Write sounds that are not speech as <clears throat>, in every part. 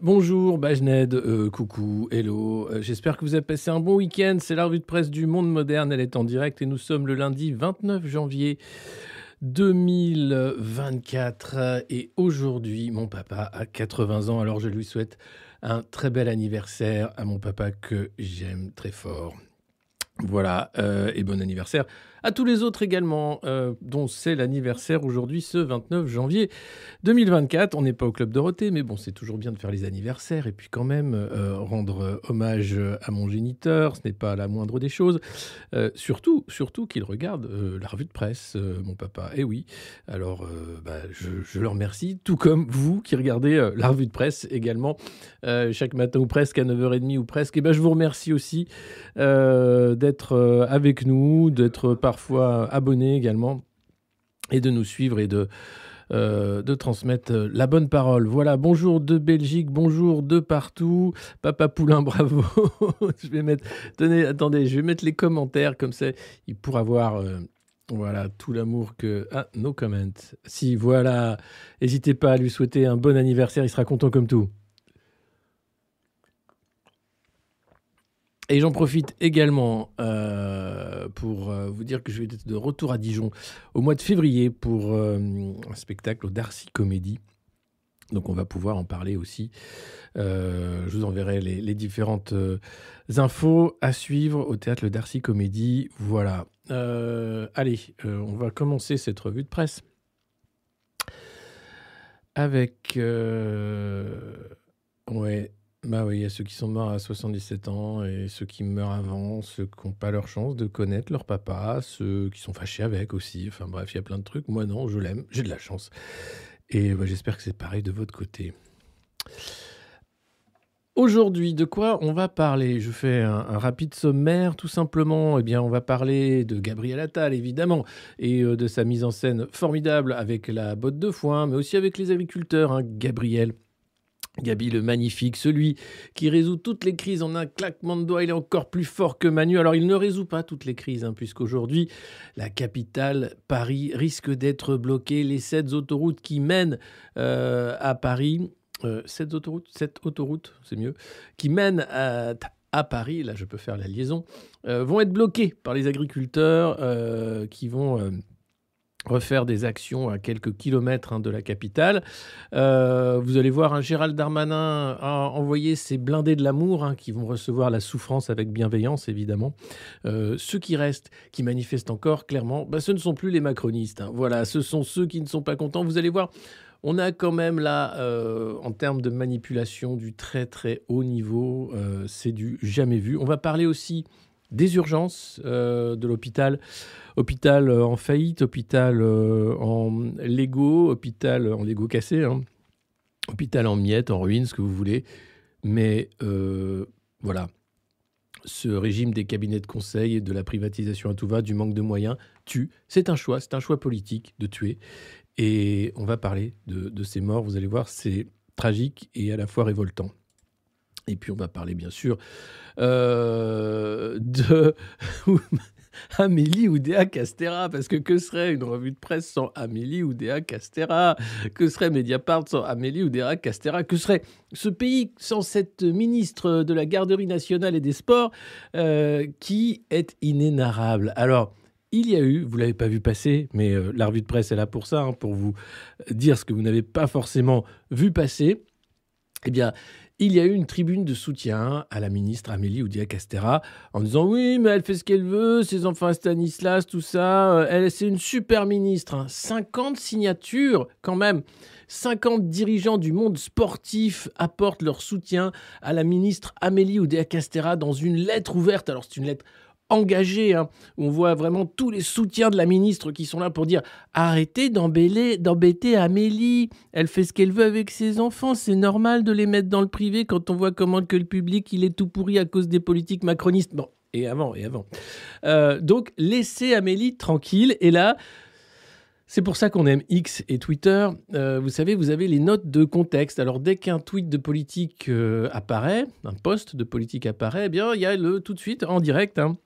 Bonjour Bajned, euh, coucou, hello, euh, j'espère que vous avez passé un bon week-end, c'est la revue de presse du monde moderne, elle est en direct et nous sommes le lundi 29 janvier 2024 et aujourd'hui mon papa a 80 ans. Alors je lui souhaite un très bel anniversaire à mon papa que j'aime très fort. Voilà, euh, et bon anniversaire à tous les autres également, euh, dont c'est l'anniversaire aujourd'hui, ce 29 janvier 2024. On n'est pas au Club Dorothée, mais bon, c'est toujours bien de faire les anniversaires et puis quand même euh, rendre hommage à mon géniteur, ce n'est pas la moindre des choses. surtout, surtout qu'il regarde la revue de presse, mon papa. Et eh oui, alors bah, je, je, le remercie, tout comme vous qui regardez la revue de presse également chaque matin ou presque à 9h30 ou presque. Et eh ben, je vous remercie aussi d'être euh, avec nous, d'être parfois abonné également, et de nous suivre et de, euh, de transmettre la bonne parole. Voilà, bonjour de Belgique, bonjour de partout. Papa Poulain, <laughs> bravo. je vais mettre, tenez, attendez, je vais mettre les commentaires comme ça, il pourra voir. Euh, voilà, tout l'amour que... Ah, no comment. Si, voilà, n'hésitez pas à lui souhaiter un bon anniversaire, il sera content comme tout. Et j'en profite également euh, pour euh, vous dire que je vais être de retour à Dijon au mois de février pour euh, un spectacle au Darcy Comédie. Donc on va pouvoir en parler aussi. je vous enverrai les, différentes infos à suivre au théâtre Le Darcy Comédie. Voilà. allez, on va commencer cette revue de presse avec... ouais bah oui, il y a ceux qui sont morts à 77 ans et ceux qui meurent avant, ceux qui n'ont pas leur chance de connaître leur papa, ceux qui sont fâchés avec aussi. Enfin bref, il y a plein de trucs. Moi non, je l'aime, j'ai de la chance. Et bah, j'espère que c'est pareil de votre côté. Aujourd'hui, de quoi on va parler? Je fais un, rapide sommaire, tout simplement. Eh bien, on va parler de Gabriel Attal, évidemment, et euh, de sa mise en scène formidable avec la botte de foin, mais aussi avec les agriculteurs. Hein. Gabriel, Gabi le magnifique, celui qui résout toutes les crises en un claquement de doigts, il est encore plus fort que Manu. Alors il ne résout pas toutes les crises, hein, puisqu'aujourd'hui, la capitale, Paris, risque d'être bloquée. Les sept autoroutes qui mènent euh, à Paris, euh, sept autoroutes, c'est mieux, qui mènent à, Paris, là je peux faire la liaison, euh, vont être bloquées par les agriculteurs qui vont refaire des actions à quelques kilomètres hein, de la capitale. Euh, vous allez voir, un Gérald Darmanin a envoyé ses blindés de l'amour hein, qui vont recevoir la souffrance avec bienveillance, évidemment. Euh, ceux qui restent, qui manifestent encore, clairement, bah, ce ne sont plus les macronistes. Hein. Voilà, ce sont ceux qui ne sont pas contents. Vous allez voir, on a quand même là, euh, en termes de manipulation, du très très haut niveau. C'est du jamais vu. On va parler aussi des urgences de l'hôpital hôpital euh, en faillite, hôpital euh, en Lego, hôpital en Lego cassé, hein. hôpital en miettes, en ruines, ce que vous voulez. Mais euh, voilà, ce régime des cabinets de conseil de la privatisation à tout va, du manque de moyens, tue. C'est un choix, c'est un choix politique de tuer. Et on va parler de, ces morts, vous allez voir, c'est tragique et à la fois révoltant. Et puis on va parler bien sûr de... <laughs> Amélie Oudéa Castera, parce que que serait une revue de presse sans Amélie Oudéa Castera? Que serait Mediapart sans Amélie Oudéa Castera? Que serait ce pays sans cette ministre de la Garderie nationale et des Sports euh, qui est inénarrable? Alors, il y a eu, vous l'avez pas vu passer, mais euh, la revue de presse est là pour ça, hein, pour vous dire ce que vous n'avez pas forcément vu passer. Eh bien, il y a eu une tribune de soutien à la ministre Amélie Oudéa-Castera en disant oui, mais elle fait ce qu'elle veut, ses enfants à Stanislas, tout ça. Euh, elle, c'est une super ministre. 50 hein. signatures quand même. 50 dirigeants du monde sportif apportent leur soutien à la ministre Amélie Oudéa-Castera dans une lettre ouverte. Alors c'est une lettre engagé. Hein. On voit vraiment tous les soutiens de la ministre qui sont là pour dire arrêtez d'embêter Amélie. Elle fait ce qu'elle veut avec ses enfants. C'est normal de les mettre dans le privé quand on voit comment que le public il est tout pourri à cause des politiques macronistes. Bon, et avant, et avant. Euh, donc laissez Amélie tranquille. Et là, c'est pour ça qu'on aime X et Twitter. Euh, vous savez, vous avez les notes de contexte. Alors dès qu'un tweet de politique euh, apparaît, un post de politique apparaît, eh bien il y a le tout de suite en direct. Hein,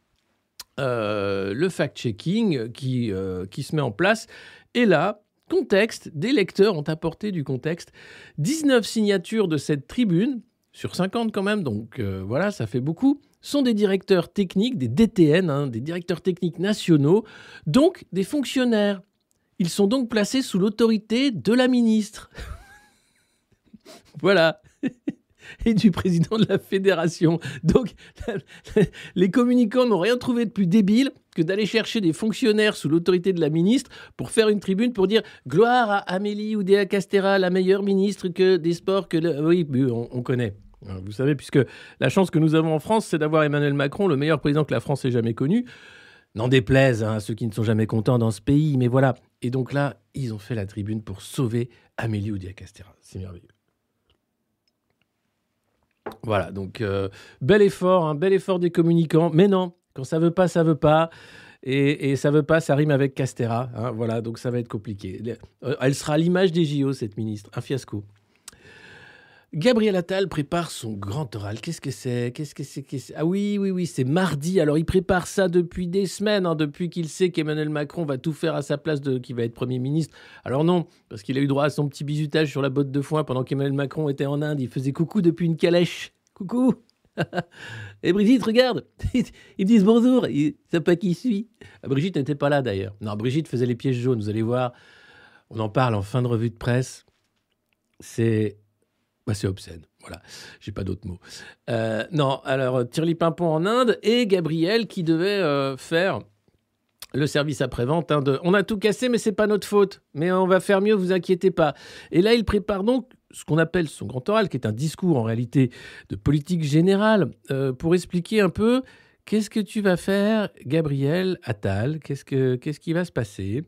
euh, le fact-checking qui, euh, qui se met en place. Et là, contexte, des lecteurs ont apporté du contexte. 19 signatures de cette tribune, sur 50 quand même, donc euh, voilà, ça fait beaucoup, sont des directeurs techniques, des DTN, hein, des directeurs techniques nationaux, donc des fonctionnaires. Ils sont donc placés sous l'autorité de la ministre. <laughs> voilà. Du président de la fédération. Donc, <laughs> les communicants n'ont rien trouvé de plus débile que d'aller chercher des fonctionnaires sous l'autorité de la ministre pour faire une tribune pour dire gloire à Amélie Oudéa Castera, la meilleure ministre que des sports que oui, on, connaît. Vous savez, puisque la chance que nous avons en France, c'est d'avoir Emmanuel Macron, le meilleur président que la France ait jamais connu. N'en déplaise hein, à ceux qui ne sont jamais contents dans ce pays, mais voilà. Et donc là, ils ont fait la tribune pour sauver Amélie Oudéa Castera. C'est merveilleux. Voilà, donc euh, bel effort, un hein, bel effort des communicants. Mais non, quand ça veut pas, ça veut pas. Et, et ça veut pas, ça rime avec Castera. Hein, voilà, donc ça va être compliqué. Elle sera l'image des JO, cette ministre. Un fiasco. Gabriel Attal prépare son grand oral. Qu'est-ce que c'est? Qu'est-ce que c'est? Ah oui, oui, oui, c'est mardi. Alors il prépare ça depuis des semaines, hein, depuis qu'il sait qu'Emmanuel Macron va tout faire à sa place, de, qui va être Premier ministre. Alors non, parce qu'il a eu droit à son petit bisutage sur la botte de foin pendant qu'Emmanuel Macron était en Inde. Il faisait coucou depuis une calèche. Coucou <laughs> Et Brigitte, regarde <laughs> Ils disent bonjour, ils savent pas qui suis. Ah, Brigitte n'était pas là d'ailleurs. Non, Brigitte faisait les pièges jaunes, vous allez voir. On en parle en fin de revue de presse. C'est bah, c'est obscène. Voilà, j'ai pas d'autres mots. Euh, non, alors Tirli Pimpon en Inde et Gabriel qui devait euh, faire le service après-vente. Hein, on a tout cassé, mais c'est pas notre faute. Mais on va faire mieux, vous inquiétez pas. Et là, il prépare donc ce qu'on appelle son grand oral, qui est un discours en réalité de politique générale, euh, pour expliquer un peu qu'est-ce que tu vas faire, Gabriel Attal, qu'est-ce, que, qu'est-ce qui va se passer.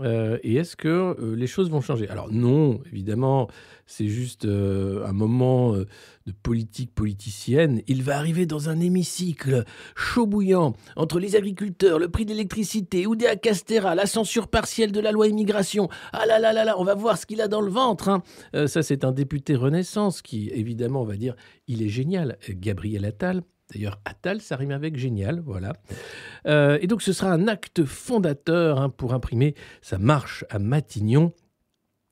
Euh, et est-ce que euh, les choses vont changer? Alors non, évidemment, c'est juste euh, un moment de politique politicienne. Il va arriver dans un hémicycle chaud bouillant entre les agriculteurs, le prix de l'électricité, Oudéa Castera, la censure partielle de la loi immigration. Ah là là là là, on va voir ce qu'il a dans le ventre. Hein. ça, c'est un député Renaissance qui, évidemment, on va dire, il est génial. Gabriel Attal. D'ailleurs, Attal, ça rime avec génial, voilà. Euh, et donc, ce sera un acte fondateur hein, pour imprimer sa marche à Matignon.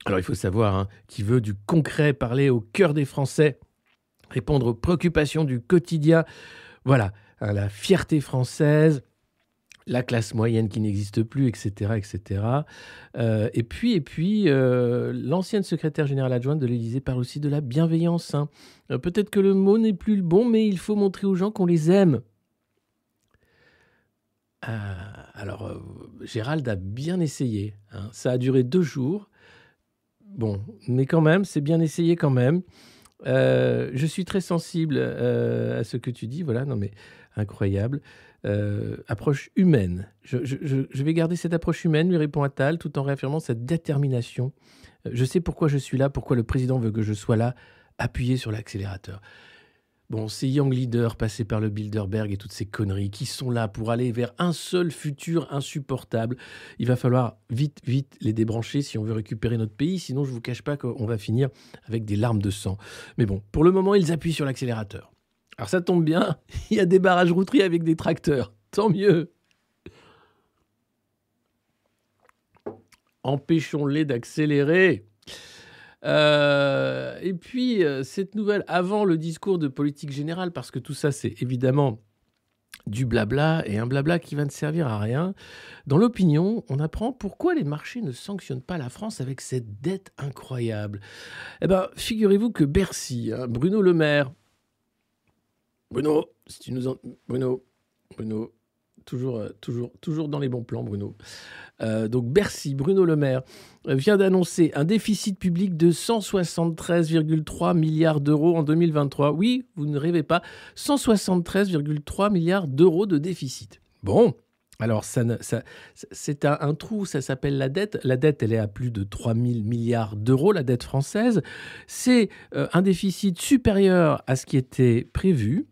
Alors, il faut savoir hein, qui veut du concret, parler au cœur des Français, répondre aux préoccupations du quotidien. Voilà, la fierté française, la classe moyenne qui n'existe plus, etc., etc. Euh, et puis, et puis euh, l'ancienne secrétaire générale adjointe de l'Élysée parle aussi de la bienveillance. Hein. Euh, peut-être que le mot n'est plus le bon, mais il faut montrer aux gens qu'on les aime. alors, Gérald a bien essayé. Hein. Ça a duré deux jours. Bon, mais quand même, c'est bien essayé quand même. je suis très sensible à ce que tu dis. Voilà, non mais incroyable. Euh, approche humaine. Je, vais garder cette approche humaine, lui répond Attal, tout en réaffirmant cette détermination. Euh, je sais pourquoi je suis là, pourquoi le président veut que je sois là, appuyé sur l'accélérateur. Bon, ces young leaders passés par le Bilderberg et toutes ces conneries qui sont là pour aller vers un seul futur insupportable. Il va falloir vite, vite les débrancher si on veut récupérer notre pays. Sinon, je ne vous cache pas qu'on va finir avec des larmes de sang. Mais bon, pour le moment, ils appuient sur l'accélérateur. Alors ça tombe bien, <laughs> il y a des barrages routiers avec des tracteurs. Tant mieux. Empêchons-les d'accélérer. Euh, et puis, euh, cette nouvelle, avant le discours de politique générale, parce que tout ça, c'est évidemment du blabla et un blabla qui va ne servir à rien. Dans l'opinion, on apprend pourquoi les marchés ne sanctionnent pas la France avec cette dette incroyable. Eh bien, figurez-vous que Bercy, hein, Bruno Le Maire, Bruno, si tu nous en... Bruno, Bruno, toujours, euh, toujours, toujours dans les bons plans, Bruno. Euh, donc Bercy, Bruno Le Maire, euh, vient d'annoncer un déficit public de 173,3 milliards d'euros en 2023. Oui, vous ne rêvez pas, 173,3 milliards d'euros de déficit. Bon, alors, ça, c'est un, trou, ça s'appelle la dette. La dette, elle est à plus de 3 000 milliards d'euros, la dette française. C'est un déficit supérieur à ce qui était prévu.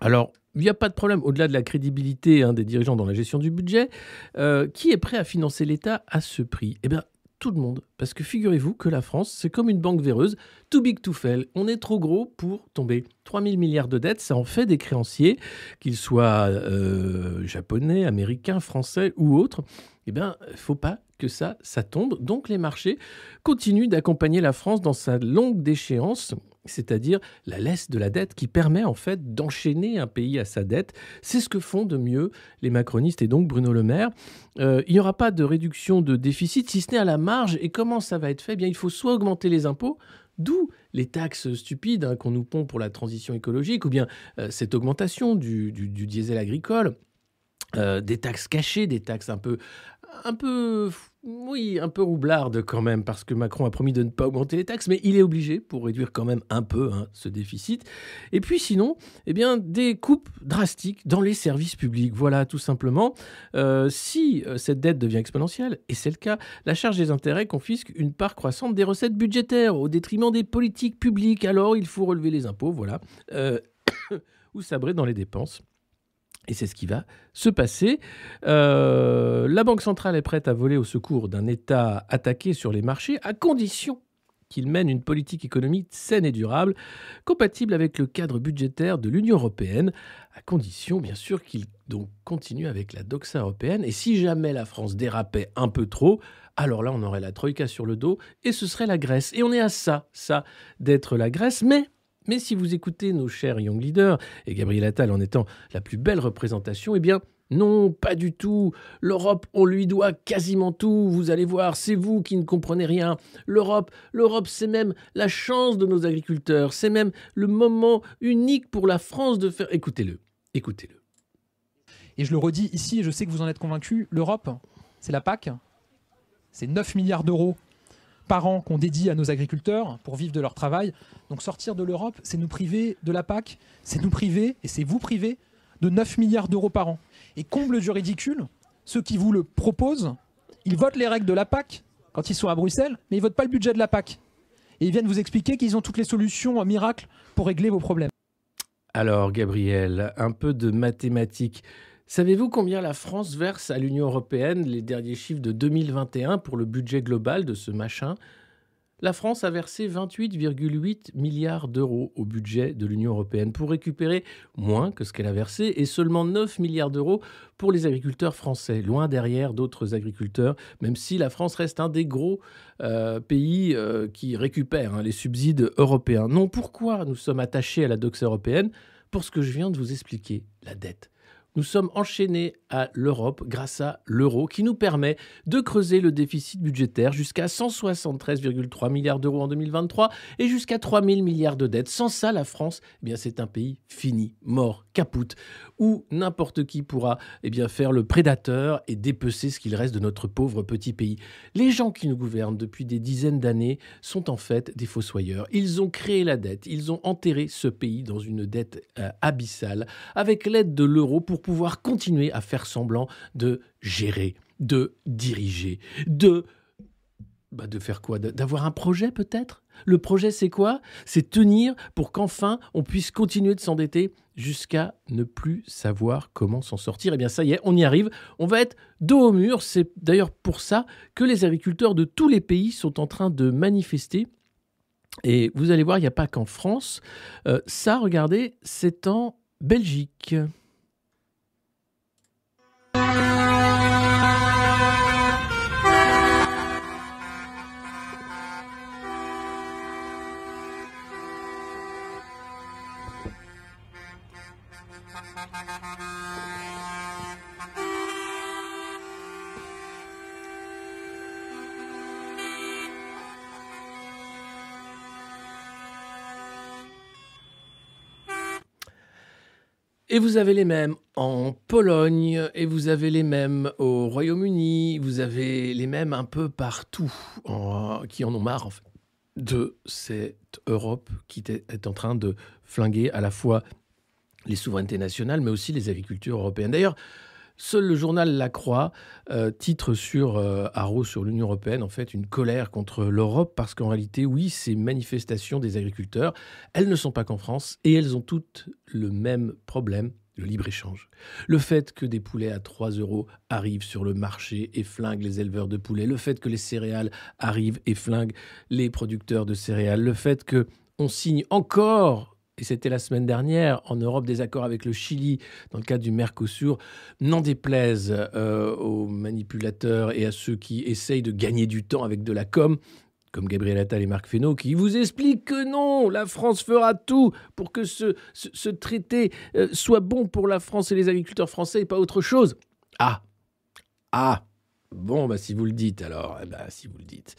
Alors, il n'y a pas de problème, au-delà de la crédibilité hein, des dirigeants dans la gestion du budget, euh, qui est prêt à financer l'État à ce prix? Eh bien, tout le monde. Parce que figurez-vous que la France, c'est comme une banque véreuse, too big to fail. On est trop gros pour tomber. 3 000 milliards de dettes, ça en fait des créanciers, qu'ils soient euh, japonais, américains, français ou autres. Eh bien, faut pas que ça, ça tombe. Donc les marchés continuent d'accompagner la France dans sa longue déchéance c'est-à-dire la laisse de la dette qui permet en fait d'enchaîner un pays à sa dette. C'est ce que font de mieux les macronistes et donc Bruno Le Maire. Euh, il n'y aura pas de réduction de déficit si ce n'est à la marge. Et comment ça va être fait? Eh Bien, il faut soit augmenter les impôts, d'où les taxes stupides hein, qu'on nous pond pour la transition écologique, ou bien euh, cette augmentation du, diesel agricole. Euh, des taxes cachées, des taxes un peu, un peu, oui, un peu roublarde quand même, parce que Macron a promis de ne pas augmenter les taxes, mais il est obligé pour réduire quand même un peu hein, ce déficit. Et puis sinon, eh bien, des coupes drastiques dans les services publics. Voilà, tout simplement. Euh, si euh, cette dette devient exponentielle, et c'est le cas, la charge des intérêts confisque une part croissante des recettes budgétaires au détriment des politiques publiques. Alors, il faut relever les impôts, voilà, euh, <coughs> ou sabrer dans les dépenses. Et c'est ce qui va se passer. Euh, la Banque centrale est prête à voler au secours d'un État attaqué sur les marchés à condition qu'il mène une politique économique saine et durable, compatible avec le cadre budgétaire de l'Union européenne, à condition bien sûr qu'il continue avec la doxa européenne. Et si jamais la France dérapait un peu trop, alors là on aurait la troïka sur le dos et ce serait la Grèce. Et on est à ça, ça, d'être la Grèce, mais mais si vous écoutez nos chers young leaders, et Gabriel Attal en étant la plus belle représentation, eh bien, non, pas du tout. L'Europe, on lui doit quasiment tout. Vous allez voir, c'est vous qui ne comprenez rien. L'Europe, l'Europe, c'est même la chance de nos agriculteurs. C'est même le moment unique pour la France de faire. Écoutez-le, écoutez-le. Et je le redis ici, et je sais que vous en êtes convaincus, l'Europe, c'est la PAC. C'est 9 milliards d'euros par an qu'on dédie à nos agriculteurs pour vivre de leur travail. Donc sortir de l'Europe, c'est nous priver de la PAC, c'est nous priver, et c'est vous priver, de 9 milliards d'euros par an. Et comble du ridicule, ceux qui vous le proposent, ils votent les règles de la PAC quand ils sont à Bruxelles, mais ils votent pas le budget de la PAC. Et ils viennent vous expliquer qu'ils ont toutes les solutions miracles pour régler vos problèmes. Alors, Gabriel, un peu de mathématiques. Savez-vous combien la France verse à l'Union européenne les derniers chiffres de 2021 pour le budget global de ce machin? La France a versé 28,8 milliards d'euros au budget de l'Union européenne pour récupérer moins que ce qu'elle a versé et seulement 9 milliards d'euros pour les agriculteurs français, loin derrière d'autres agriculteurs, même si la France reste un des gros euh, pays euh, qui récupèrent hein, les subsides européens. Non, pourquoi nous sommes attachés à la dox européenne? Pour ce que je viens de vous expliquer, la dette nous sommes enchaînés à l'Europe grâce à l'euro qui nous permet de creuser le déficit budgétaire jusqu'à 173,3 milliards d'euros en 2023 et jusqu'à 3 000 milliards de dettes. Sans ça, la France, eh bien, c'est un pays fini, mort, capoute, où n'importe qui pourra eh bien, faire le prédateur et dépecer ce qu'il reste de notre pauvre petit pays. Les gens qui nous gouvernent depuis des dizaines d'années sont en fait des fossoyeurs. Ils ont créé la dette, ils ont enterré ce pays dans une dette euh, abyssale avec l'aide de l'euro pour pouvoir continuer à faire semblant de gérer, de diriger, de... Bah de faire quoi? D'avoir un projet peut-être? Le projet c'est quoi? C'est tenir pour qu'enfin on puisse continuer de s'endetter jusqu'à ne plus savoir comment s'en sortir. Eh bien ça y est, on y arrive. On va être dos au mur. C'est d'ailleurs pour ça que les agriculteurs de tous les pays sont en train de manifester et vous allez voir, il n'y a pas qu'en France. Euh, ça, regardez, c'est en Belgique. Et vous avez les mêmes en Pologne, et vous avez les mêmes au Royaume-Uni, vous avez les mêmes un peu partout, qui en ont marre de cette Europe qui est en train de flinguer à la fois les souverainetés nationales, mais aussi les agricultures européennes. D'ailleurs, Seul le journal La Croix euh, titre sur euh, Haro, sur l'Union européenne, en fait, une colère contre l'Europe, parce qu'en réalité, oui, ces manifestations des agriculteurs, elles ne sont pas qu'en France, et elles ont toutes le même problème, le libre-échange. Le fait que des poulets à 3 euros arrivent sur le marché et flinguent les éleveurs de poulets, le fait que les céréales arrivent et flinguent les producteurs de céréales, le fait que on signe encore et c'était la semaine dernière, en Europe, des accords avec le Chili dans le cadre du Mercosur, n'en déplaise euh, aux manipulateurs et à ceux qui essayent de gagner du temps avec de la com, comme Gabriel Attal et Marc Fesneau, qui vous expliquent que non, la France fera tout pour que ce, traité euh, soit bon pour la France et les agriculteurs français et pas autre chose. Ah, ah, bon, bah si vous le dites alors, ben, si vous le dites.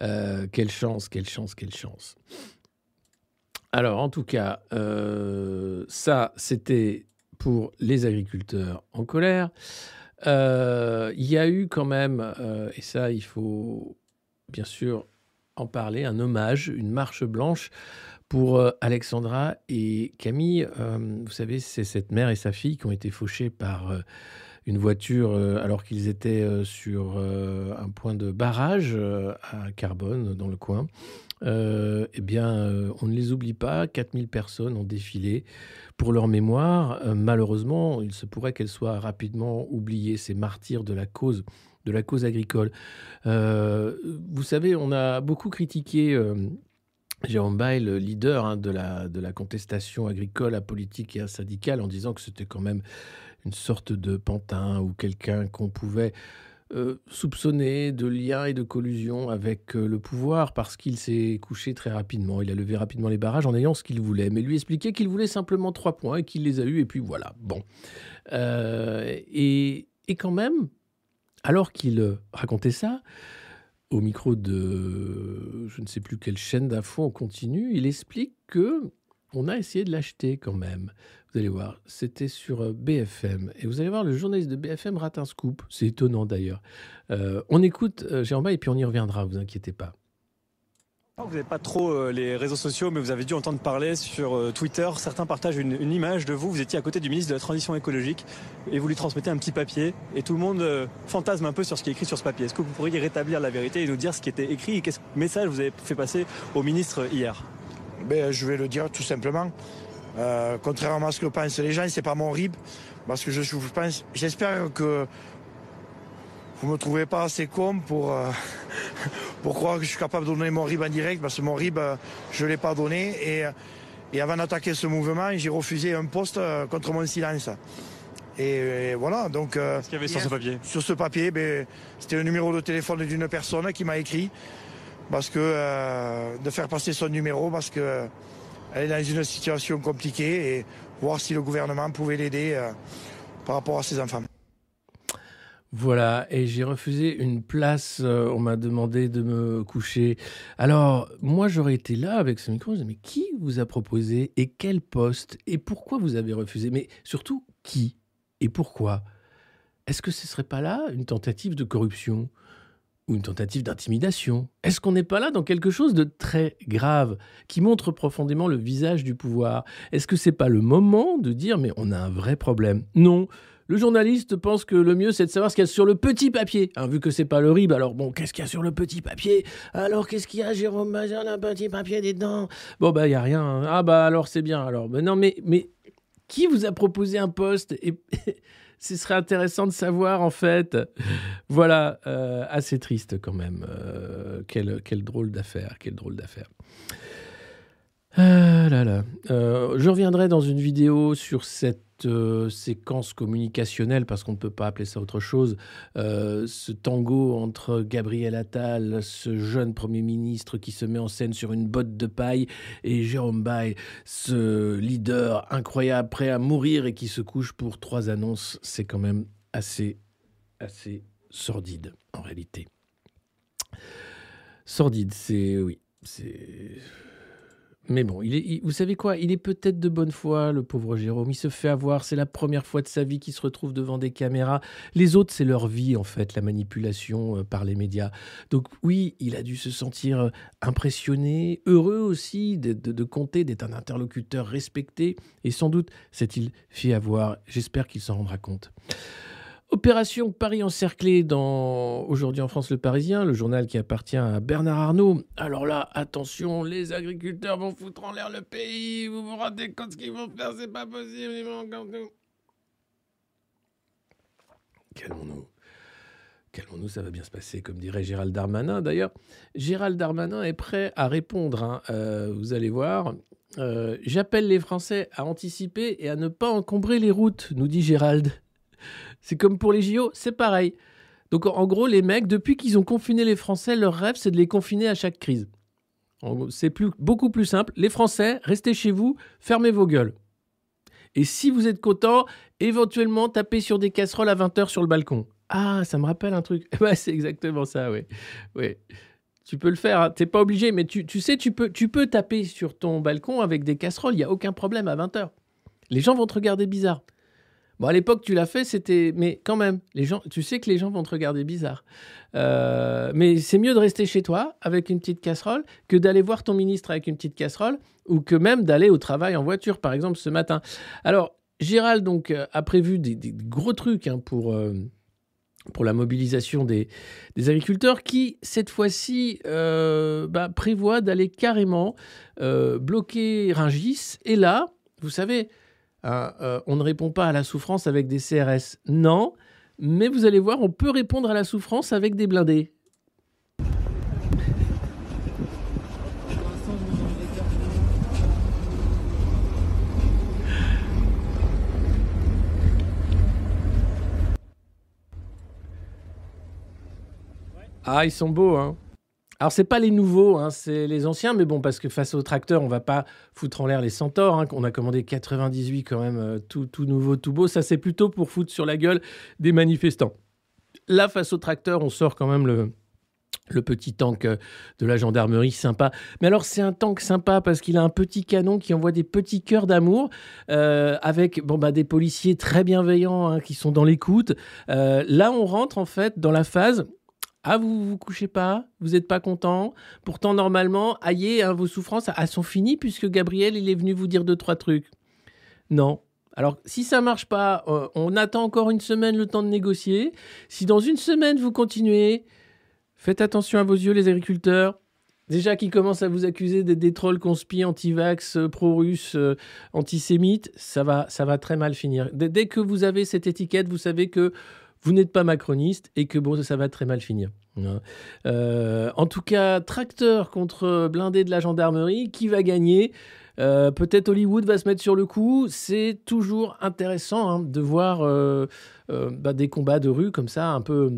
Euh, quelle chance, quelle chance, quelle chance. Alors, en tout cas, euh, ça, c'était pour les agriculteurs en colère. Il y a eu quand même, et ça, il faut bien sûr en parler, un hommage, une marche blanche pour euh, Alexandra et Camille. Euh, vous savez, c'est cette mère et sa fille qui ont été fauchées par euh, une voiture alors qu'ils étaient sur un point de barrage à Carbone, dans le coin. Eh bien, on ne les oublie pas. 4000 personnes ont défilé pour leur mémoire. malheureusement, il se pourrait qu'elles soient rapidement oubliées, ces martyrs de la cause de la cause agricole. Euh, vous savez, on a beaucoup critiqué euh, Jérôme Bay, le leader hein, de, la, de la contestation agricole, apolitique et syndicale, en disant que c'était quand même une sorte de pantin ou quelqu'un qu'on pouvait euh, soupçonner de lien et de collusion avec le pouvoir parce qu'il s'est couché très rapidement. Il a levé rapidement les barrages en ayant ce qu'il voulait, mais lui expliquait qu'il voulait simplement trois points et qu'il les a eus, et puis voilà. Bon. et, et quand même, alors qu'il euh, racontait ça, au micro de je ne sais plus quelle chaîne d'infos en continu, il explique que on a essayé de l'acheter quand même. Vous allez voir, c'était sur euh, BFM. Et vous allez voir, le journaliste de BFM rate un scoop. C'est étonnant d'ailleurs. Euh, on écoute Jérôme et puis on y reviendra, vous inquiétez pas. Vous n'avez pas trop euh, les réseaux sociaux, mais vous avez dû entendre parler sur euh, Twitter. Certains partagent une, image de vous. Vous étiez à côté du ministre de la Transition écologique et vous lui transmettez un petit papier. Et tout le monde euh, fantasme un peu sur ce qui est écrit sur ce papier. Est-ce que vous pourriez rétablir la vérité et nous dire ce qui était écrit et quel message vous avez fait passer au ministre hier? Ben, Je vais le dire tout simplement. contrairement à ce que pensent les gens, c'est pas mon RIB. Parce que je, je pense, j'espère que vous me trouvez pas assez con pour, euh, <laughs> pour croire que je suis capable de donner mon RIB en direct, parce que mon RIB, euh, je ne l'ai pas donné. Et, et avant d'attaquer ce mouvement, j'ai refusé un poste euh, contre mon silence. Et, voilà, donc... Qu'est-ce qu'il y avait sur ce papier? Sur ce papier, ben, c'était le numéro de téléphone d'une personne qui m'a écrit parce que de faire passer son numéro parce qu'elle est dans une situation compliquée et voir si le gouvernement pouvait l'aider par rapport à ses enfants. Voilà, et j'ai refusé une place. Euh, on m'a demandé de me coucher. Alors, moi, j'aurais été là avec ce micro. Mais qui vous a proposé et quel poste et pourquoi vous avez refusé? Mais surtout, qui et pourquoi? Est-ce que ce serait pas là une tentative de corruption? Ou une tentative d'intimidation Est-ce qu'on n'est pas là dans quelque chose de très grave qui montre profondément le visage du pouvoir? Est-ce que c'est pas le moment de dire mais on a un vrai problème? Non. Le journaliste pense que le mieux, c'est de savoir ce qu'il y a sur le petit papier. Hein, vu que c'est pas le RIB, alors bon, qu'est-ce qu'il y a sur le petit papier? Alors, qu'est-ce qu'il y a, Jérôme Major, le petit papier dedans Bon, bah, il y a rien. Hein. Ah, bah, alors, c'est bien. Alors, ben non, mais, mais qui vous a proposé un poste? <laughs> ce serait intéressant de savoir en fait. Voilà, euh, assez triste quand même. Euh, quelle, quelle drôle d'affaire, drôle d'affaire. Ah là là. Euh, je reviendrai dans une vidéo sur cette euh, séquence communicationnelle, parce qu'on ne peut pas appeler ça autre chose, euh, ce tango entre Gabriel Attal, ce jeune Premier ministre qui se met en scène sur une botte de paille, et Jérôme Bay, ce leader incroyable, prêt à mourir et qui se couche pour trois annonces, c'est quand même assez, assez sordide en réalité. Sordide, c'est... oui, c'est... Mais bon, il est, vous savez quoi Il est peut-être de bonne foi, le pauvre Jérôme. Il se fait avoir. C'est la première fois de sa vie qu'il se retrouve devant des caméras. Les autres, c'est leur vie, en fait, la manipulation euh, par les médias. Donc oui, il a dû se sentir euh, impressionné, heureux aussi de, de compter, d'être un interlocuteur respecté. Et sans doute s'est-il fait avoir. J'espère qu'il s'en rendra compte. Opération Paris encerclé dans aujourd'hui en France le Parisien, le journal qui appartient à Bernard Arnault. Alors là, attention, les agriculteurs vont foutre en l'air le pays. Vous vous rendez compte ce qu'ils vont faire? C'est pas possible. Calmons-nous. Calmons-nous, ça va bien se passer, comme dirait Gérald Darmanin. D'ailleurs, Gérald Darmanin est prêt à répondre. Hein. Euh, vous allez voir, Euh, j'appelle les Français à anticiper et à ne pas encombrer les routes, nous dit Gérald. C'est comme pour les JO, c'est pareil. Donc en gros, les mecs, depuis qu'ils ont confiné les Français, leur rêve, c'est de les confiner à chaque crise. C'est plus, beaucoup plus simple. Les Français, restez chez vous, fermez vos gueules. Et si vous êtes content, éventuellement tapez sur des casseroles à 20h sur le balcon. Ah, ça me rappelle un truc. <laughs> Ouais, c'est exactement ça, oui. Ouais. Tu peux le faire, hein. t'es pas obligé, mais tu, tu, sais, tu peux, tu peux taper sur ton balcon avec des casseroles, il n'y a aucun problème à 20h. Les gens vont te regarder bizarre. Bon, à l'époque, tu l'as fait, c'était. Mais quand même, les gens, tu sais que les gens vont te regarder bizarre. Euh, mais c'est mieux de rester chez toi avec une petite casserole que d'aller voir ton ministre avec une petite casserole ou que même d'aller au travail en voiture, par exemple, ce matin. Alors, Gérald, donc, euh, a prévu des, gros trucs hein, pour. Euh, pour la mobilisation des, agriculteurs qui, cette fois-ci, bah, prévoit d'aller carrément bloquer Ringis. Et là, vous savez, Hein, euh, on ne répond pas à la souffrance avec des CRS. Non, mais vous allez voir, on peut répondre à la souffrance avec des blindés. Ah, ils sont beaux, hein alors, c'est pas les nouveaux, hein, c'est les anciens, mais bon, parce que face aux tracteurs, on va pas foutre en l'air les centaures. Hein, qu'on a commandé 98 quand même, euh, tout, tout nouveau, tout beau. Ça, c'est plutôt pour foutre sur la gueule des manifestants. Là, face aux tracteurs, on sort quand même le, le petit tank euh, de la gendarmerie, sympa. Mais alors, c'est un tank sympa parce qu'il a un petit canon qui envoie des petits cœurs d'amour euh, avec bon, bah, des policiers très bienveillants hein, qui sont dans l'écoute. là, on rentre en fait dans la phase ah, vous vous couchez pas, vous n'êtes pas content? Pourtant, normalement, aïe, hein, vos souffrances elles sont finies puisque Gabriel, il est venu vous dire deux, trois trucs. Non. Alors, si ça marche pas, euh, on attend encore une semaine le temps de négocier. Si dans une semaine, vous continuez, faites attention à vos yeux, les agriculteurs. Déjà qui commencent à vous accuser d'être des trolls conspi, anti-vax, euh, pro-russes, euh, antisémites, ça va, ça va très mal finir. dès que vous avez cette étiquette, vous savez que vous n'êtes pas macroniste et que bon, ça va très mal finir. Hein. Euh, en tout cas, tracteur contre blindé de la gendarmerie, qui va gagner euh, Peut-être Hollywood va se mettre sur le coup. C'est toujours intéressant hein, de voir euh, bah, des combats de rue comme ça, un peu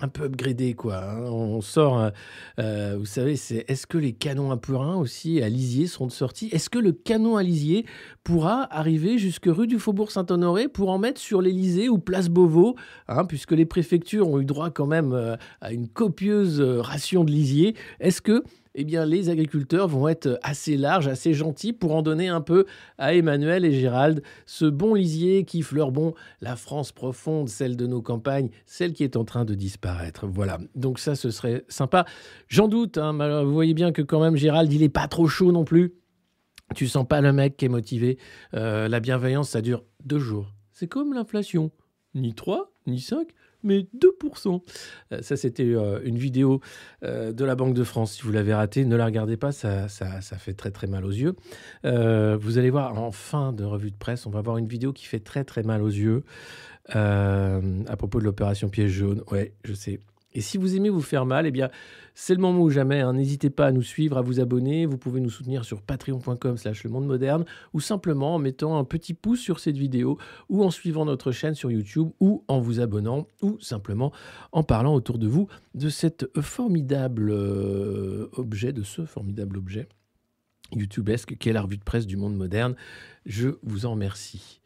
un peu upgradé quoi. Hein. On sort, euh, euh, vous savez, c'est est-ce que les canons à purin aussi à Lisier seront de sortie Est-ce que le canon à Lisier pourra arriver jusque rue du Faubourg Saint-Honoré pour en mettre sur l'Élysée ou place Beauvau, hein, puisque les préfectures ont eu droit quand même euh, à une copieuse ration de lisier. Est-ce que eh bien, les agriculteurs vont être assez larges, assez gentils pour en donner un peu à Emmanuel et Gérald, ce bon lisier qui fleure bon la France profonde, celle de nos campagnes, celle qui est en train de disparaître. Voilà, donc ça, ce serait sympa. J'en doute, hein, vous voyez bien que quand même Gérald, il n'est pas trop chaud non plus. Tu sens pas le mec qui est motivé. Euh, la bienveillance, ça dure deux jours. C'est comme l'inflation. Ni trois, ni cinq, mais 2%. Euh, ça, c'était euh, une vidéo euh, de la Banque de France. Si vous l'avez raté, ne la regardez pas, ça, ça, fait très très mal aux yeux. vous allez voir en fin de revue de presse, on va voir une vidéo qui fait très très mal aux yeux à propos de l'opération piège jaune. Ouais, je sais. Et si vous aimez vous faire mal, eh bien, c'est le moment ou jamais. Hein. N'hésitez pas à nous suivre, à vous abonner. Vous pouvez nous soutenir sur patreon.com slash le monde moderne ou simplement en mettant un petit pouce sur cette vidéo ou en suivant notre chaîne sur YouTube ou en vous abonnant ou simplement en parlant autour de vous de cet formidable euh, objet, de ce formidable objet YouTubesque qu'est la revue de presse du monde moderne. Je vous en remercie.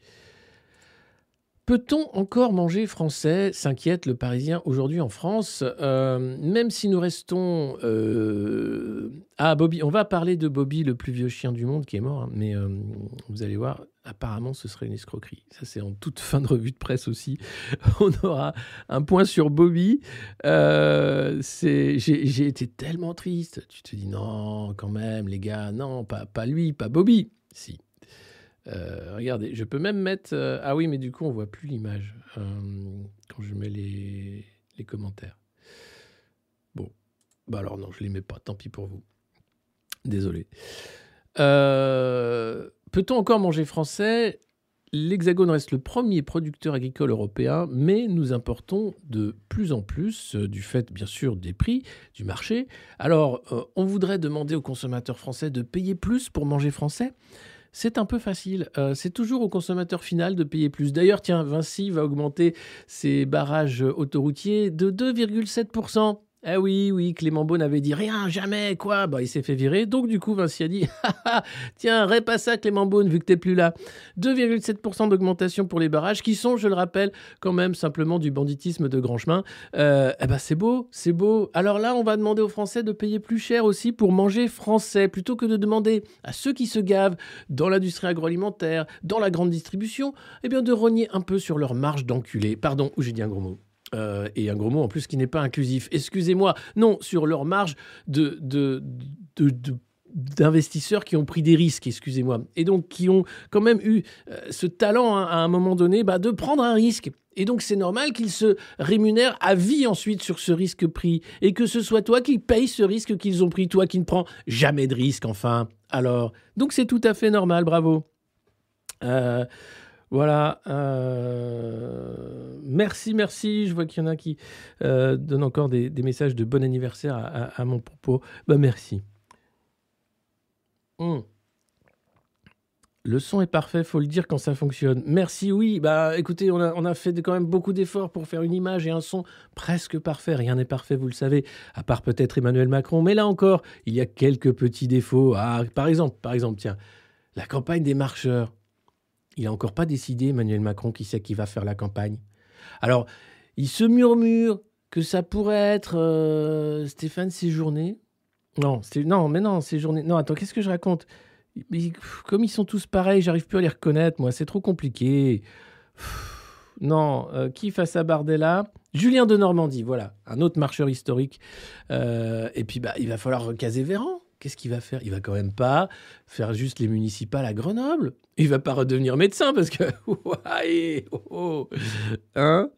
Peut-on encore manger français s'inquiète le Parisien aujourd'hui en France, euh, même si nous restons... Euh... Ah, Bobby, on va parler de Bobby, le plus vieux chien du monde qui est mort, hein, mais euh, vous allez voir, apparemment ce serait une escroquerie. Ça c'est en toute fin de revue de presse aussi. <laughs> on aura un point sur Bobby. Euh, j'ai été tellement triste. Tu te dis non, quand même, les gars, non, pas, pas lui, pas Bobby. Si, euh, regardez, je peux même mettre. Euh, ah oui, mais du coup, on voit plus l'image euh, quand je mets les, commentaires. Bon, bah alors non, je les mets pas. Tant pis pour vous. Désolé. Peut-on encore manger français? l'Hexagone reste le premier producteur agricole européen, mais nous importons de plus en plus, du fait bien sûr des prix du marché. Alors, on voudrait demander aux consommateurs français de payer plus pour manger français? C'est un peu facile. Euh, c'est toujours au consommateur final de payer plus. D'ailleurs, tiens, Vinci va augmenter ses barrages autoroutiers de 2,7%. Ah oui, oui, Clément Beaune avait dit rien, jamais, quoi. Bah, il s'est fait virer. Donc, du coup, Vinci a dit <laughs> Tiens, répasse ça, Clément Beaune, vu que t'es plus là. 2,7% d'augmentation pour les barrages, qui sont, je le rappelle, quand même simplement du banditisme de grand chemin. Euh, eh ben, c'est beau, c'est beau. Alors là, on va demander aux Français de payer plus cher aussi pour manger français, plutôt que de demander à ceux qui se gavent dans l'industrie agroalimentaire, dans la grande distribution, eh bien, de rogner un peu sur leur marge d'enculé. Pardon, ou j'ai dit un gros mot. Euh, et un gros mot en plus qui n'est pas inclusif. Excusez-moi, non, sur leur marge d'investisseurs qui ont pris des risques, excusez-moi, et donc qui ont quand même eu euh, ce talent hein, à un moment donné bah, de prendre un risque. Et donc c'est normal qu'ils se rémunèrent à vie ensuite sur ce risque pris, et que ce soit toi qui payes ce risque qu'ils ont pris, toi qui ne prends jamais de risque, enfin. Alors, donc c'est tout à fait normal, bravo. Euh, voilà. Euh, merci, merci. Je vois qu'il y en a qui euh, donnent encore des, messages de bon anniversaire à, mon propos. Bah, merci. Hmm. Le son est parfait, faut le dire quand ça fonctionne. Merci, oui. Bah, écoutez, on a, fait quand même beaucoup d'efforts pour faire une image et un son presque parfait. Rien n'est parfait, vous le savez, à part peut-être Emmanuel Macron. Mais là encore, il y a quelques petits défauts. Ah, par exemple, par exemple, tiens, la campagne des marcheurs. Il n'a encore pas décidé, Emmanuel Macron, qui c'est qui va faire la campagne. Alors, il se murmure que ça pourrait être euh, Stéphane Séjourné. Non, non, mais non, Séjourné. Non, attends, qu'est-ce que je raconte? Comme ils sont tous pareils, j'arrive plus à les reconnaître, moi, c'est trop compliqué. Non, euh, qui face à Bardella? Julien de Normandie, voilà, un autre marcheur historique. Euh, et puis, bah, il va falloir recaser Véran qu'est-ce qu'il va faire? Il va quand même pas faire juste les municipales à Grenoble? Il va pas redevenir médecin parce que <laughs> oh, oh. hein?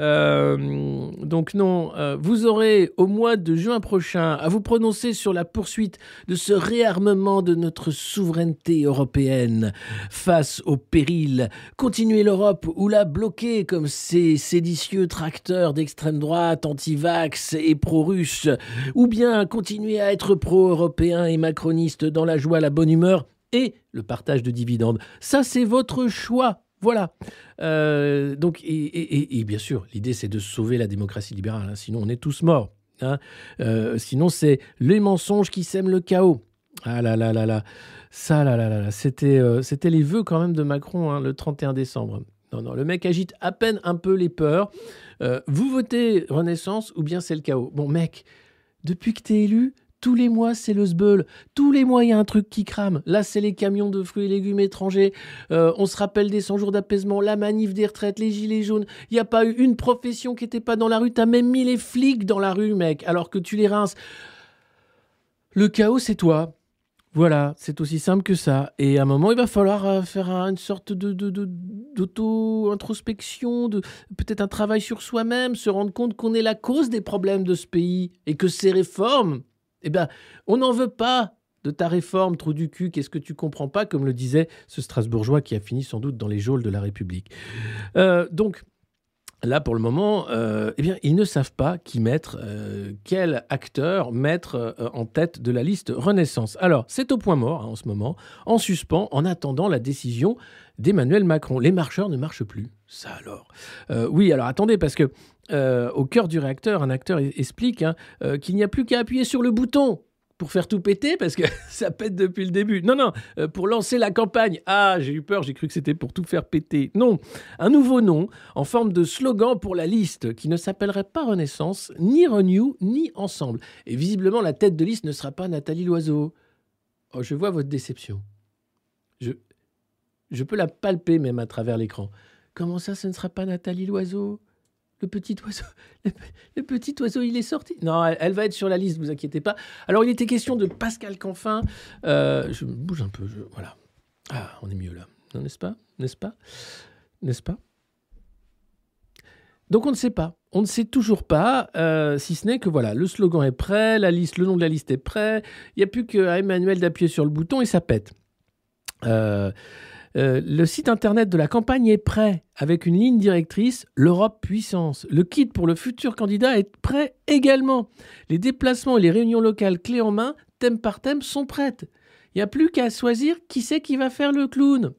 Euh, donc non, euh, vous aurez au mois de juin prochain à vous prononcer sur la poursuite de ce réarmement de notre souveraineté européenne face au péril. Continuer l'Europe ou la bloquer comme ces séditieux tracteurs d'extrême droite, anti-vax et pro-russes, ou bien continuer à être pro-européen et macroniste dans la joie, la bonne humeur et le partage de dividendes. Ça, c'est votre choix. Voilà. Euh, donc, et, bien sûr, l'idée, c'est de sauver la démocratie libérale. Hein. sinon, on est tous morts. Hein. Euh, sinon, c'est les mensonges qui sèment le chaos. Ah là là là là. Ça là là là. C'était, euh, les vœux quand même de Macron hein, le 31 décembre. Non, non, le mec agite à peine un peu les peurs. vous votez Renaissance ou bien c'est le chaos? Bon, mec, depuis que tu es élu, tous les mois, c'est le sbeul. Tous les mois, il y a un truc qui crame. Là, c'est les camions de fruits et légumes étrangers. Euh, on se rappelle des 100 jours d'apaisement, la manif des retraites, les gilets jaunes. Il n'y a pas eu une profession qui n'était pas dans la rue. T'as même mis les flics dans la rue, mec, alors que tu les rinces. Le chaos, c'est toi. Voilà, c'est aussi simple que ça. Et à un moment, il va falloir euh, faire une sorte de, d'auto-introspection, de, peut-être un travail sur soi-même, se rendre compte qu'on est la cause des problèmes de ce pays et que ces réformes, eh bien, on n'en veut pas de ta réforme, trou du cul, qu'est-ce que tu comprends pas, comme le disait ce Strasbourgeois qui a fini sans doute dans les geôles de la République. Euh, donc, Là, pour le moment, euh, eh bien, ils ne savent pas qui mettre, euh, quel acteur mettre en tête de la liste Renaissance. Alors, c'est au point mort hein, en ce moment, en suspens, en attendant la décision d'Emmanuel Macron. Les marcheurs ne marchent plus. Ça alors. oui, alors attendez, parce que euh, au cœur du réacteur, un acteur explique hein, euh, qu'il n'y a plus qu'à appuyer sur le bouton pour faire tout péter parce que <laughs> ça pète depuis le début. Non, non, euh, pour lancer la campagne. Ah, j'ai eu peur, j'ai cru que c'était pour tout faire péter. Non, un nouveau nom en forme de slogan pour la liste qui ne s'appellerait pas Renaissance, ni Renew, ni Ensemble. Et visiblement, la tête de liste ne sera pas Nathalie Loiseau. Oh, je vois votre déception. Je, je peux la palper même à travers l'écran. Comment ça, ce ne sera pas Nathalie Loiseau? <laughs> le petit oiseau, il est sorti. Non, elle, va être sur la liste, vous inquiétez pas. Alors, il était question de Pascal Canfin. Euh, je bouge un peu, voilà. Ah, on est mieux là, n'est-ce pas? N'est-ce pas? N'est-ce pas? Donc on ne sait pas, on ne sait toujours pas, euh, si ce n'est que voilà, le slogan est prêt, la liste, le nom de la liste est prêt, il n'y a plus qu'à Emmanuel d'appuyer sur le bouton et ça pète. Euh, Euh, le site internet de la campagne est prêt avec une ligne directrice l'Europe puissance. Le kit pour le futur candidat est prêt également. Les déplacements et les réunions locales clés en main, thème par thème, sont prêtes. Il n'y a plus qu'à choisir qui c'est qui va faire le clown.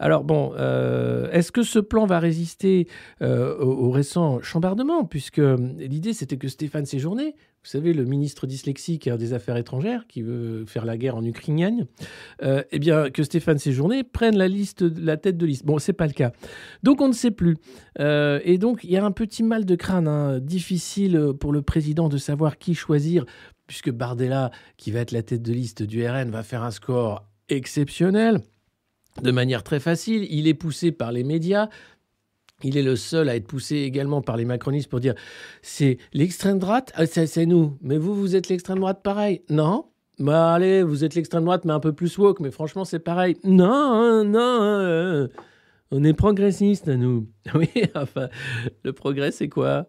Alors bon, euh, est-ce que ce plan va résister euh, au, récent chambardement? Puisque l'idée c'était que Stéphane Séjourné, vous savez, le ministre dyslexique des Affaires étrangères qui veut faire la guerre en ukrainienne, euh, eh bien, que Stéphane Séjourné prenne la, tête de liste. Bon, c'est pas le cas. Donc, on ne sait plus. Euh, et donc, il y a un petit mal de crâne, hein, difficile pour le président de savoir qui choisir, puisque Bardella, qui va être la tête de liste du RN, va faire un score exceptionnel de manière très facile. Il est poussé par les médias. Il est le seul à être poussé également par les macronistes pour dire c'est l'extrême droite, ah, c'est nous. Mais vous, vous êtes l'extrême droite pareil. Non Bah allez, vous êtes l'extrême droite, mais un peu plus woke. Mais franchement, c'est pareil. Non, non. Euh, on est progressiste, nous. <laughs> Oui, enfin, le progrès, c'est quoi?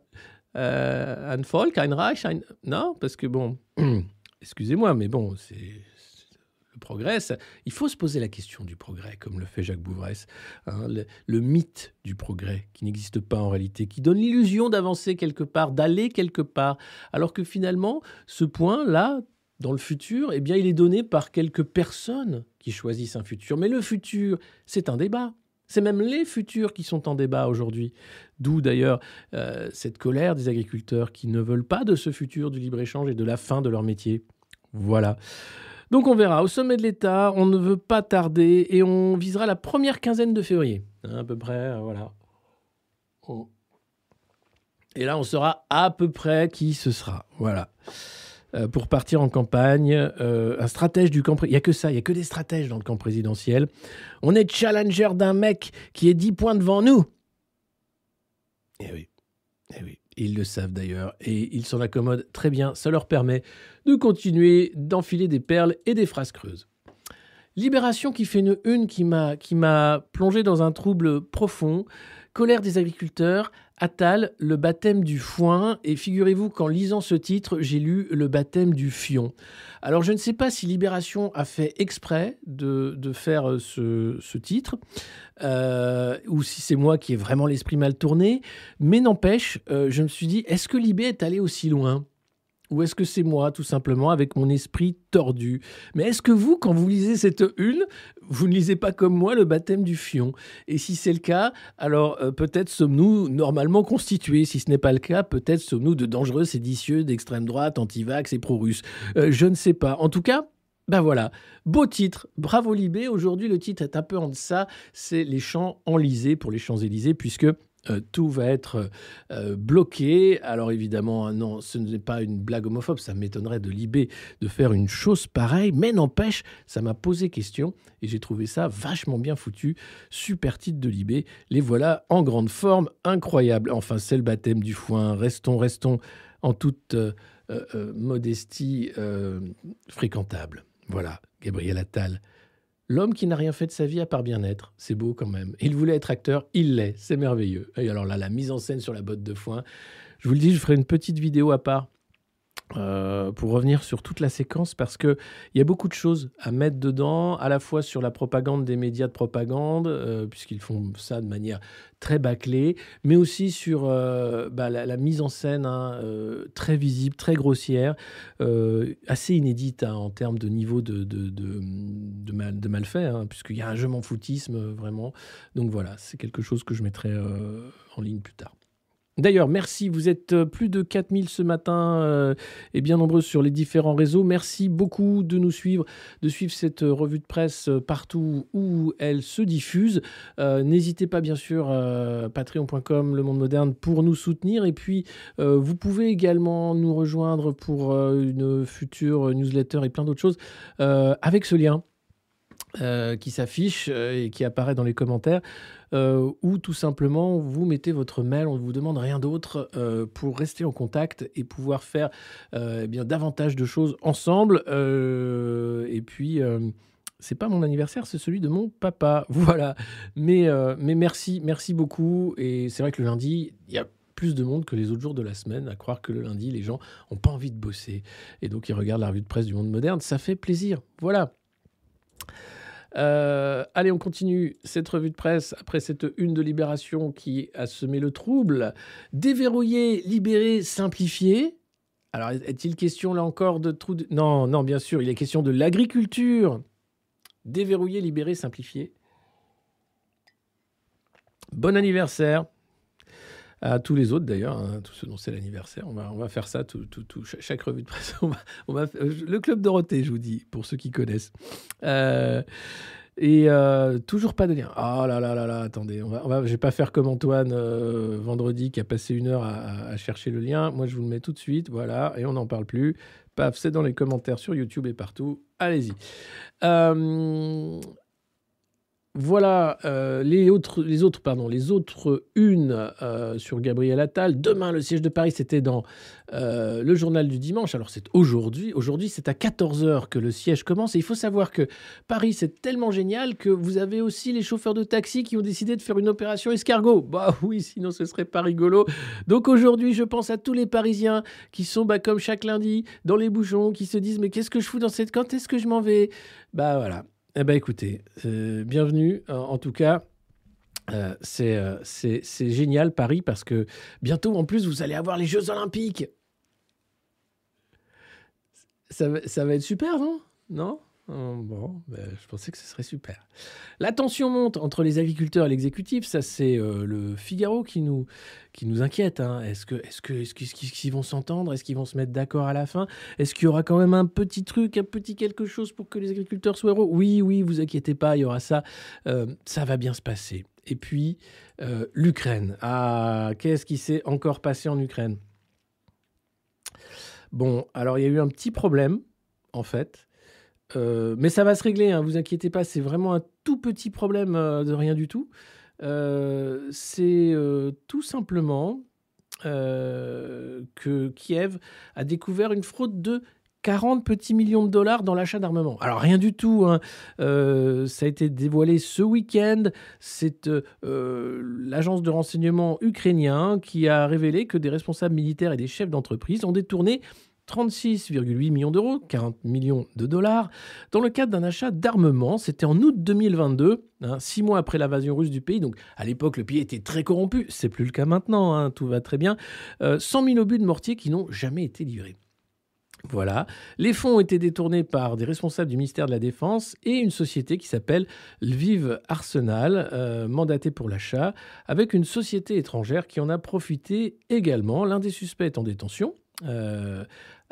Euh, Un folk, un Reich Non, parce que bon, <clears throat> excusez-moi, mais bon, c'est progrès, il faut se poser la question du progrès, comme le fait Jacques Bouvresse. Hein, le, mythe du progrès, qui n'existe pas en réalité, qui donne l'illusion d'avancer quelque part, d'aller quelque part, alors que finalement, ce point-là, dans le futur, eh bien, il est donné par quelques personnes qui choisissent un futur. Mais le futur, c'est un débat. C'est même les futurs qui sont en débat aujourd'hui. D'où d'ailleurs euh, cette colère des agriculteurs qui ne veulent pas de ce futur du libre-échange et de la fin de leur métier. Voilà. Donc on verra. Au sommet de l'État, on ne veut pas tarder et on visera la première quinzaine de février. Hein, à peu près, euh, voilà. Et là, on saura à peu près qui ce sera. Voilà. Euh, pour partir en campagne, euh, un stratège du camp. Il n'y a que ça, il n'y a que des stratèges dans le camp présidentiel. On est challenger d'un mec qui est 10 points devant nous. Eh oui. Eh oui. Ils le savent d'ailleurs et ils s'en accommodent très bien. Ça leur permet de continuer d'enfiler des perles et des phrases creuses. Libération qui fait une une qui m'a plongé dans un trouble profond. Colère des agriculteurs, Attal, le baptême du foin, et figurez-vous qu'en lisant ce titre, j'ai lu le baptême du fion. Alors je ne sais pas si Libération a fait exprès de, faire euh, ce, titre, euh, ou si c'est moi qui ai vraiment l'esprit mal tourné, mais n'empêche, euh, je me suis dit, est-ce que Libé est allé aussi loin? Ou est-ce que c'est moi, tout simplement, avec mon esprit tordu? Mais est-ce que vous, quand vous lisez cette une, vous ne lisez pas comme moi le baptême du fion? Et si c'est le cas, alors euh, peut-être sommes-nous normalement constitués. Si ce n'est pas le cas, peut-être sommes-nous de dangereux séditieux d'extrême droite, anti-vax et pro-russe. Euh, je ne sais pas. En tout cas, ben voilà, beau titre, bravo Libé. Aujourd'hui, le titre est un peu en deçà, c'est Les Champs enlisés pour les Champs-Élysées, puisque euh, tout va être euh, bloqué. Alors évidemment, hein, non, ce n'est pas une blague homophobe, ça m'étonnerait de Libé de faire une chose pareille, mais n'empêche, ça m'a posé question et j'ai trouvé ça vachement bien foutu. Super titre de Libé, les voilà en grande forme, incroyable. Enfin, c'est le baptême du foin, restons, restons en toute euh, modestie fréquentable. Voilà, Gabriel Attal. L'homme qui n'a rien fait de sa vie à part bien-être, c'est beau quand même. Il voulait être acteur, il l'est, c'est merveilleux. Et alors là, la mise en scène sur la botte de foin, je vous le dis, je ferai une petite vidéo à part euh, pour revenir sur toute la séquence parce qu'il y a beaucoup de choses à mettre dedans, à la fois sur la propagande des médias de propagande, euh, puisqu'ils font ça de manière très bâclée, mais aussi sur euh, bah, la, mise en scène hein, très visible, très grossière, assez inédite hein, en termes de niveau de, de, de, de mal, fait, hein, puisqu'il y a un je m'en foutisme vraiment. Donc voilà, c'est quelque chose que je mettrai en ligne plus tard. D'ailleurs, merci, vous êtes euh, plus de 4000 ce matin euh, et bien nombreux sur les différents réseaux. Merci beaucoup de nous suivre, de suivre cette euh, revue de presse partout où elle se diffuse. N'hésitez pas, bien sûr, patreon.com, le monde moderne, pour nous soutenir. Et puis, vous pouvez également nous rejoindre pour une future newsletter et plein d'autres choses avec ce lien. Qui s'affiche et qui apparaît dans les commentaires. Euh, ou tout simplement vous mettez votre mail, on ne vous demande rien d'autre euh, pour rester en contact et pouvoir faire euh, eh bien davantage de choses ensemble. et puis c'est pas mon anniversaire, c'est celui de mon papa. <laughs> Voilà. Mais, mais merci, merci beaucoup. Et c'est vrai que le lundi, il y a plus de monde que les autres jours de la semaine, à croire que le lundi, les gens n'ont pas envie de bosser. Et donc, ils regardent la revue de presse du monde moderne. Ça fait plaisir. Voilà. Euh, allez, on continue cette revue de presse après cette une de Libération qui a semé le trouble. Déverrouiller, libérer, simplifier. Alors, est-il question là encore de trou de... Non, non, bien sûr, il est question de l'agriculture. Déverrouiller, libérer, simplifier. Bon anniversaire à tous les autres d'ailleurs, hein, tous ceux dont c'est l'anniversaire. On va, on va faire ça, tout, tout, chaque revue de presse. <laughs> On va, le Club Dorothée, je vous dis, pour ceux qui connaissent. Euh, et euh, toujours pas de lien. Oh là là là là, attendez, on va, on va, je vais pas faire comme Antoine euh, vendredi qui a passé une heure à, chercher le lien. Moi, je vous le mets tout de suite, voilà, et on n'en parle plus. Paf, c'est dans les commentaires sur YouTube et partout. Allez-y. Voilà euh, les autres, les autres, pardon, les autres unes euh, sur Gabriel Attal. Demain, le siège de Paris, c'était dans euh, le journal du dimanche. Alors c'est aujourd'hui. Aujourd'hui, c'est à 14h que le siège commence. Et il faut savoir que Paris, c'est tellement génial que vous avez aussi les chauffeurs de taxi qui ont décidé de faire une opération escargot. Bah oui, sinon ce serait pas rigolo. Donc aujourd'hui, je pense à tous les Parisiens qui sont bah, comme chaque lundi dans les bouchons, qui se disent mais qu'est-ce que je fous dans cette... Quand est-ce que je m'en vais? Bah voilà. Eh bien, écoutez, euh, bienvenue. En, tout cas, euh, euh, c'est génial, Paris, parce que bientôt, en plus, vous allez avoir les Jeux Olympiques. Ça, ça va être super, non Non? Oh, bon, ben, je pensais que ce serait super. La tension monte entre les agriculteurs et l'exécutif. Ça, c'est euh, le Figaro qui nous, qui nous inquiète. Hein. Est-ce que, que, est-ce qu'ils vont s'entendre? Est-ce qu'ils vont se mettre d'accord à la fin? Est-ce qu'il y aura quand même un petit truc, un petit quelque chose pour que les agriculteurs soient heureux? Oui, oui, vous inquiétez pas, il y aura ça. Euh, ça va bien se passer. Et puis, euh, l'Ukraine. Ah, qu'est-ce qui s'est encore passé en Ukraine? Bon, alors il y a eu un petit problème, en fait. Euh, mais ça va se régler, hein, vous inquiétez pas, c'est vraiment un tout petit problème euh, de rien du tout. Euh, c'est tout simplement que Kiev a découvert une fraude de 40 petits millions de dollars dans l'achat d'armement. Alors rien du tout, hein. ça a été dévoilé ce week-end. C'est l'agence de renseignement ukrainien qui a révélé que des responsables militaires et des chefs d'entreprise ont détourné 36,8 millions d'euros, 40 millions de dollars, dans le cadre d'un achat d'armement. C'était en août 2022, hein, six mois après l'invasion russe du pays. Donc à l'époque, le pays était très corrompu. C'est plus le cas maintenant, hein, tout va très bien. 100 euh, 000 obus de mortier qui n'ont jamais été livrés. Voilà. Les fonds ont été détournés par des responsables du ministère de la Défense et une société qui s'appelle Lviv Arsenal, euh, mandatée pour l'achat, avec une société étrangère qui en a profité également. L'un des suspects est en détention. Euh,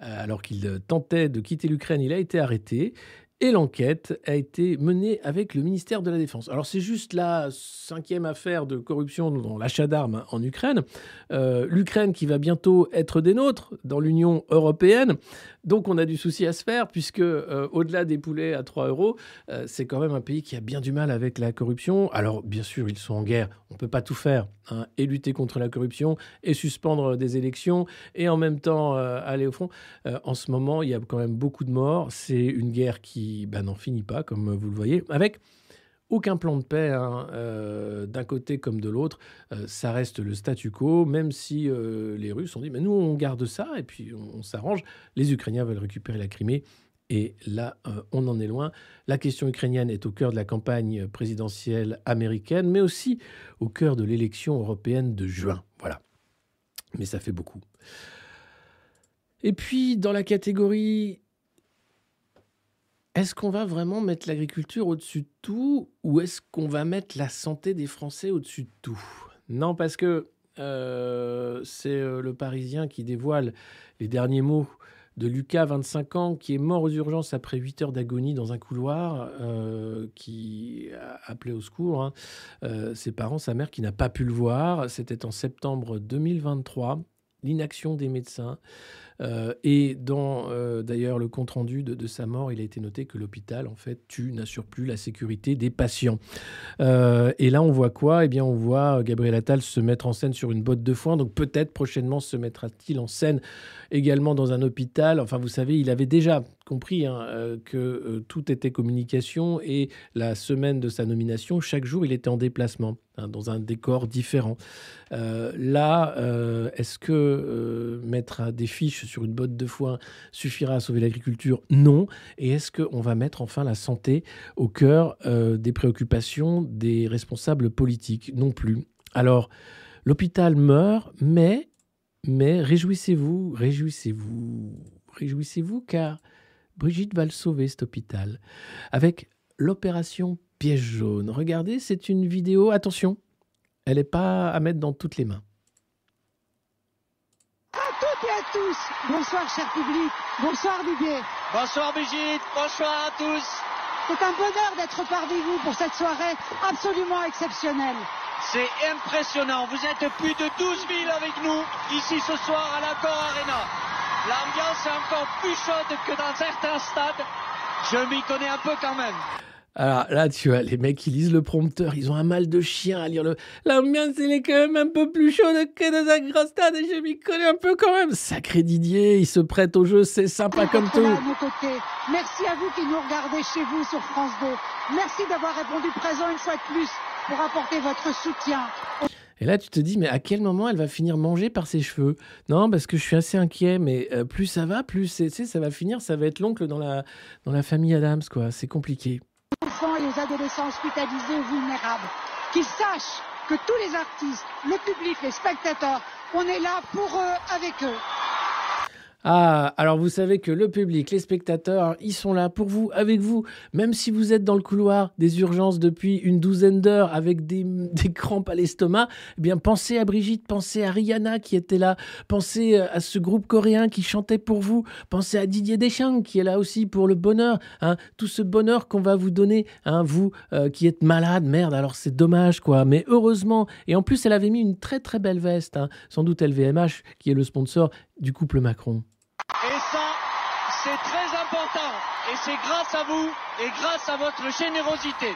alors qu'il tentait de quitter l'Ukraine, il a été arrêté et l'enquête a été menée avec le ministère de la Défense. Alors c'est juste la cinquième affaire de corruption dans l'achat d'armes en Ukraine. Euh, L'Ukraine qui va bientôt être des nôtres dans l'Union européenne. Donc on a du souci à se faire puisque euh, au-delà des poulets à 3 euros, euh, c'est quand même un pays qui a bien du mal avec la corruption. Alors bien sûr ils sont en guerre, on ne peut pas tout faire. Hein, et lutter contre la corruption et suspendre des élections et en même temps aller au front. en ce moment il y a quand même beaucoup de morts. C'est une guerre qui ben, n'en finit pas, comme vous le voyez, avec aucun plan de paix hein, euh, d'un côté comme de l'autre. Euh, ça reste le statu quo, même si euh, les Russes ont dit, mais nous, on garde ça et puis on, s'arrange. Les Ukrainiens veulent récupérer la Crimée. Et là, on en est loin. La question ukrainienne est au cœur de la campagne présidentielle américaine, mais aussi au cœur de l'élection européenne de juin. Voilà. Mais ça fait beaucoup. Et puis, dans la catégorie est-ce qu'on va vraiment mettre l'agriculture au-dessus de tout ou est-ce qu'on va mettre la santé des Français au-dessus de tout? Non, parce que euh, c'est euh, le Parisien qui dévoile les derniers mots de Lucas, 25 ans, qui est mort aux urgences après 8 heures d'agonie dans un couloir, euh, qui a appelé au secours. Hein. ses parents, sa mère qui n'a pas pu le voir. C'était en septembre 2023. L'inaction des médecins. Euh, et dans euh, d'ailleurs le compte rendu de, sa mort, il a été noté que l'hôpital en fait tue, n'assure plus la sécurité des patients. Euh, et là, on voit quoi? Eh bien, on voit Gabriel Attal se mettre en scène sur une botte de foin. Donc peut-être prochainement se mettra-t-il en scène également dans un hôpital? Enfin, vous savez, il avait déjà compris hein, que tout était communication et la semaine de sa nomination, chaque jour, il était en déplacement hein, dans un décor différent. là, est-ce que mettre des fiches sur une botte de foin suffira à sauver l'agriculture? Non. Et est-ce qu'on va mettre enfin la santé au cœur euh, des préoccupations des responsables politiques? Non plus. Alors, l'hôpital meurt, mais, mais réjouissez-vous, réjouissez-vous, réjouissez-vous, car Brigitte va le sauver, cet hôpital, avec l'opération piège jaune. Regardez, c'est une vidéo, attention, elle n'est pas à mettre dans toutes les mains. À toutes et à tous, bonsoir cher public, bonsoir Didier. Bonsoir Brigitte, bonsoir à tous. C'est un bonheur d'être parmi vous pour cette soirée absolument exceptionnelle. C'est impressionnant, vous êtes plus de 12 000 avec nous ici ce soir à l'Accor Arena. L'ambiance est encore plus chaude que dans certains stades. Je m'y connais un peu quand même. Alors là, tu vois, les mecs qui lisent le prompteur, ils ont un mal de chien à lire le. L'ambiance, elle est quand même un peu plus chaude que dans un grand stade et je m'y connais un peu quand même. Sacré Didier, il se prête au jeu, c'est sympa comme tout. À nos côtés. Merci à vous qui nous regardez chez vous sur France 2. Merci d'avoir répondu présent une fois de plus pour apporter votre soutien. Et là, tu te dis, mais à quel moment elle va finir manger par ses cheveux? Non, parce que je suis assez inquiet, mais euh, plus ça va, plus ça va finir, ça va être l'oncle dans la, dans la famille Adams, quoi. C'est compliqué. Aux enfants et aux adolescents hospitalisés ou vulnérables, qu'ils sachent que tous les artistes, le public, les spectateurs, on est là pour eux, avec eux. Ah, alors vous savez que le public, les spectateurs, ils sont là pour vous, avec vous. Même si vous êtes dans le couloir des urgences depuis une douzaine d'heures avec <laughs> des, crampes à l'estomac, eh bien pensez à Brigitte, pensez à Rihanna qui était là, pensez euh, à ce groupe coréen qui chantait pour vous, pensez à Didier Deschamps qui est là aussi pour le bonheur, hein, tout ce bonheur qu'on va vous donner, hein, vous euh, qui êtes malade, merde, alors c'est dommage quoi, mais heureusement, et en plus elle avait mis une très très belle veste, hein, sans doute LVMH qui est le sponsor du couple Macron. C'est très important. Et c'est grâce à vous et grâce à votre générosité.